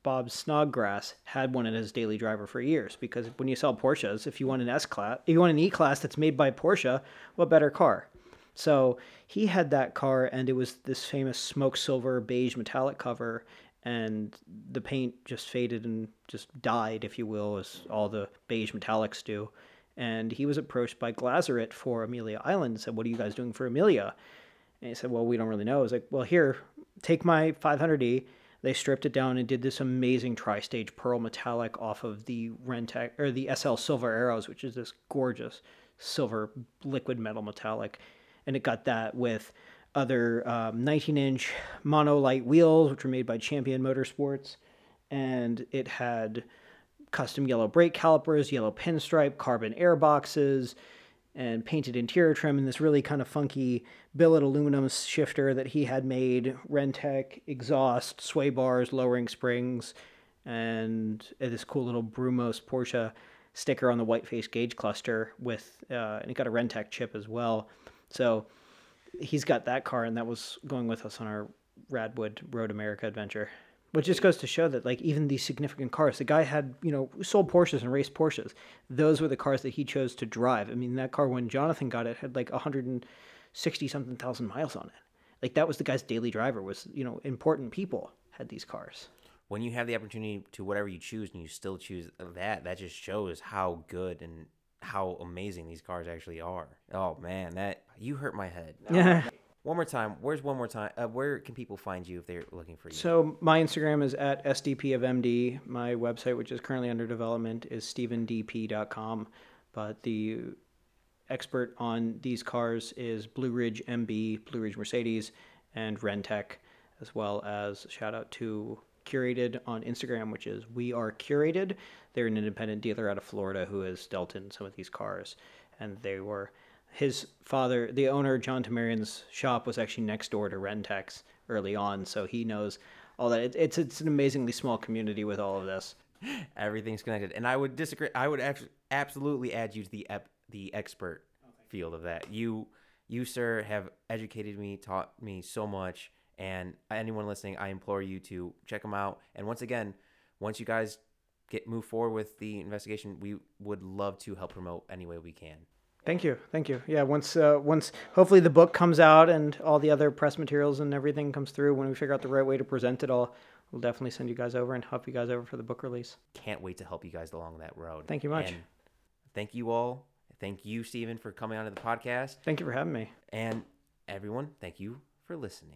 Bob Snodgrass, had one as his daily driver for years because when you sell Porsches, if you want an S class, if you want an E class that's made by Porsche, what better car? So he had that car, and it was this famous smoke silver beige metallic cover, and the paint just faded and just died, if you will, as all the beige metallics do. And he was approached by Glazeret for Amelia Island and said, What are you guys doing for Amelia? And he said, Well, we don't really know. I was like, Well, here, take my 500E. They stripped it down and did this amazing tri stage pearl metallic off of the RENNtech or the SL Silver Arrows, which is this gorgeous silver liquid metal metallic. And it got that with other um, 19 inch monolight wheels, which were made by Champion Motorsports. And it had custom yellow brake calipers, yellow pinstripe, carbon air boxes, and painted interior trim, and this really kind of funky billet aluminum shifter that he had made, RENNtech exhaust, sway bars, lowering springs, and this cool little Brumos Porsche sticker on the white face gauge cluster with, uh, and it got a RENNtech chip as well. So he's got that car, and that was going with us on our Radwood Road America adventure. Which just goes to show that, like, even these significant cars, the guy had, you know, sold Porsches and raced Porsches. Those were the cars that he chose to drive. I mean, that car, when Jonathan got it, had like 160 something thousand miles on it. Like, that was the guy's daily driver, was, you know, important people had these cars. When you have the opportunity to whatever you choose and you still choose that, that just shows how good and how amazing these cars actually are. Oh man, that you hurt my head. Yeah. one more time. Where's one more time? Uh, where can people find you if they're looking for you? So my Instagram is at SDP of MD. My website, which is currently under development, is stephendp.com. But the expert on these cars is Blue Ridge MB, Blue Ridge Mercedes, and RENNtech, as well as shout out to Curated on Instagram, which is We Are Curated. They're an independent dealer out of Florida who has dealt in some of these cars, and they were his father, the owner John Temerian's shop was actually next door to Rentex early on, so he knows all that. It, it's it's an amazingly small community with all of this. Everything's connected, and I would disagree. I would actually absolutely add you to the ep- the expert field of that. You you sir have educated me, taught me so much, and anyone listening, I implore you to check them out. And once again, once you guys get move forward with the investigation, we would love to help promote any way we can. Thank you, thank you. Yeah, once uh, once hopefully the book comes out and all the other press materials and everything comes through, when we figure out the right way to present it all, we'll definitely send you guys over and help you guys over for the book release. Can't wait to help you guys along that road. Thank you much. And thank you all. Thank you, Stephen, for coming onto the podcast. Thank you for having me. And everyone, thank you for listening.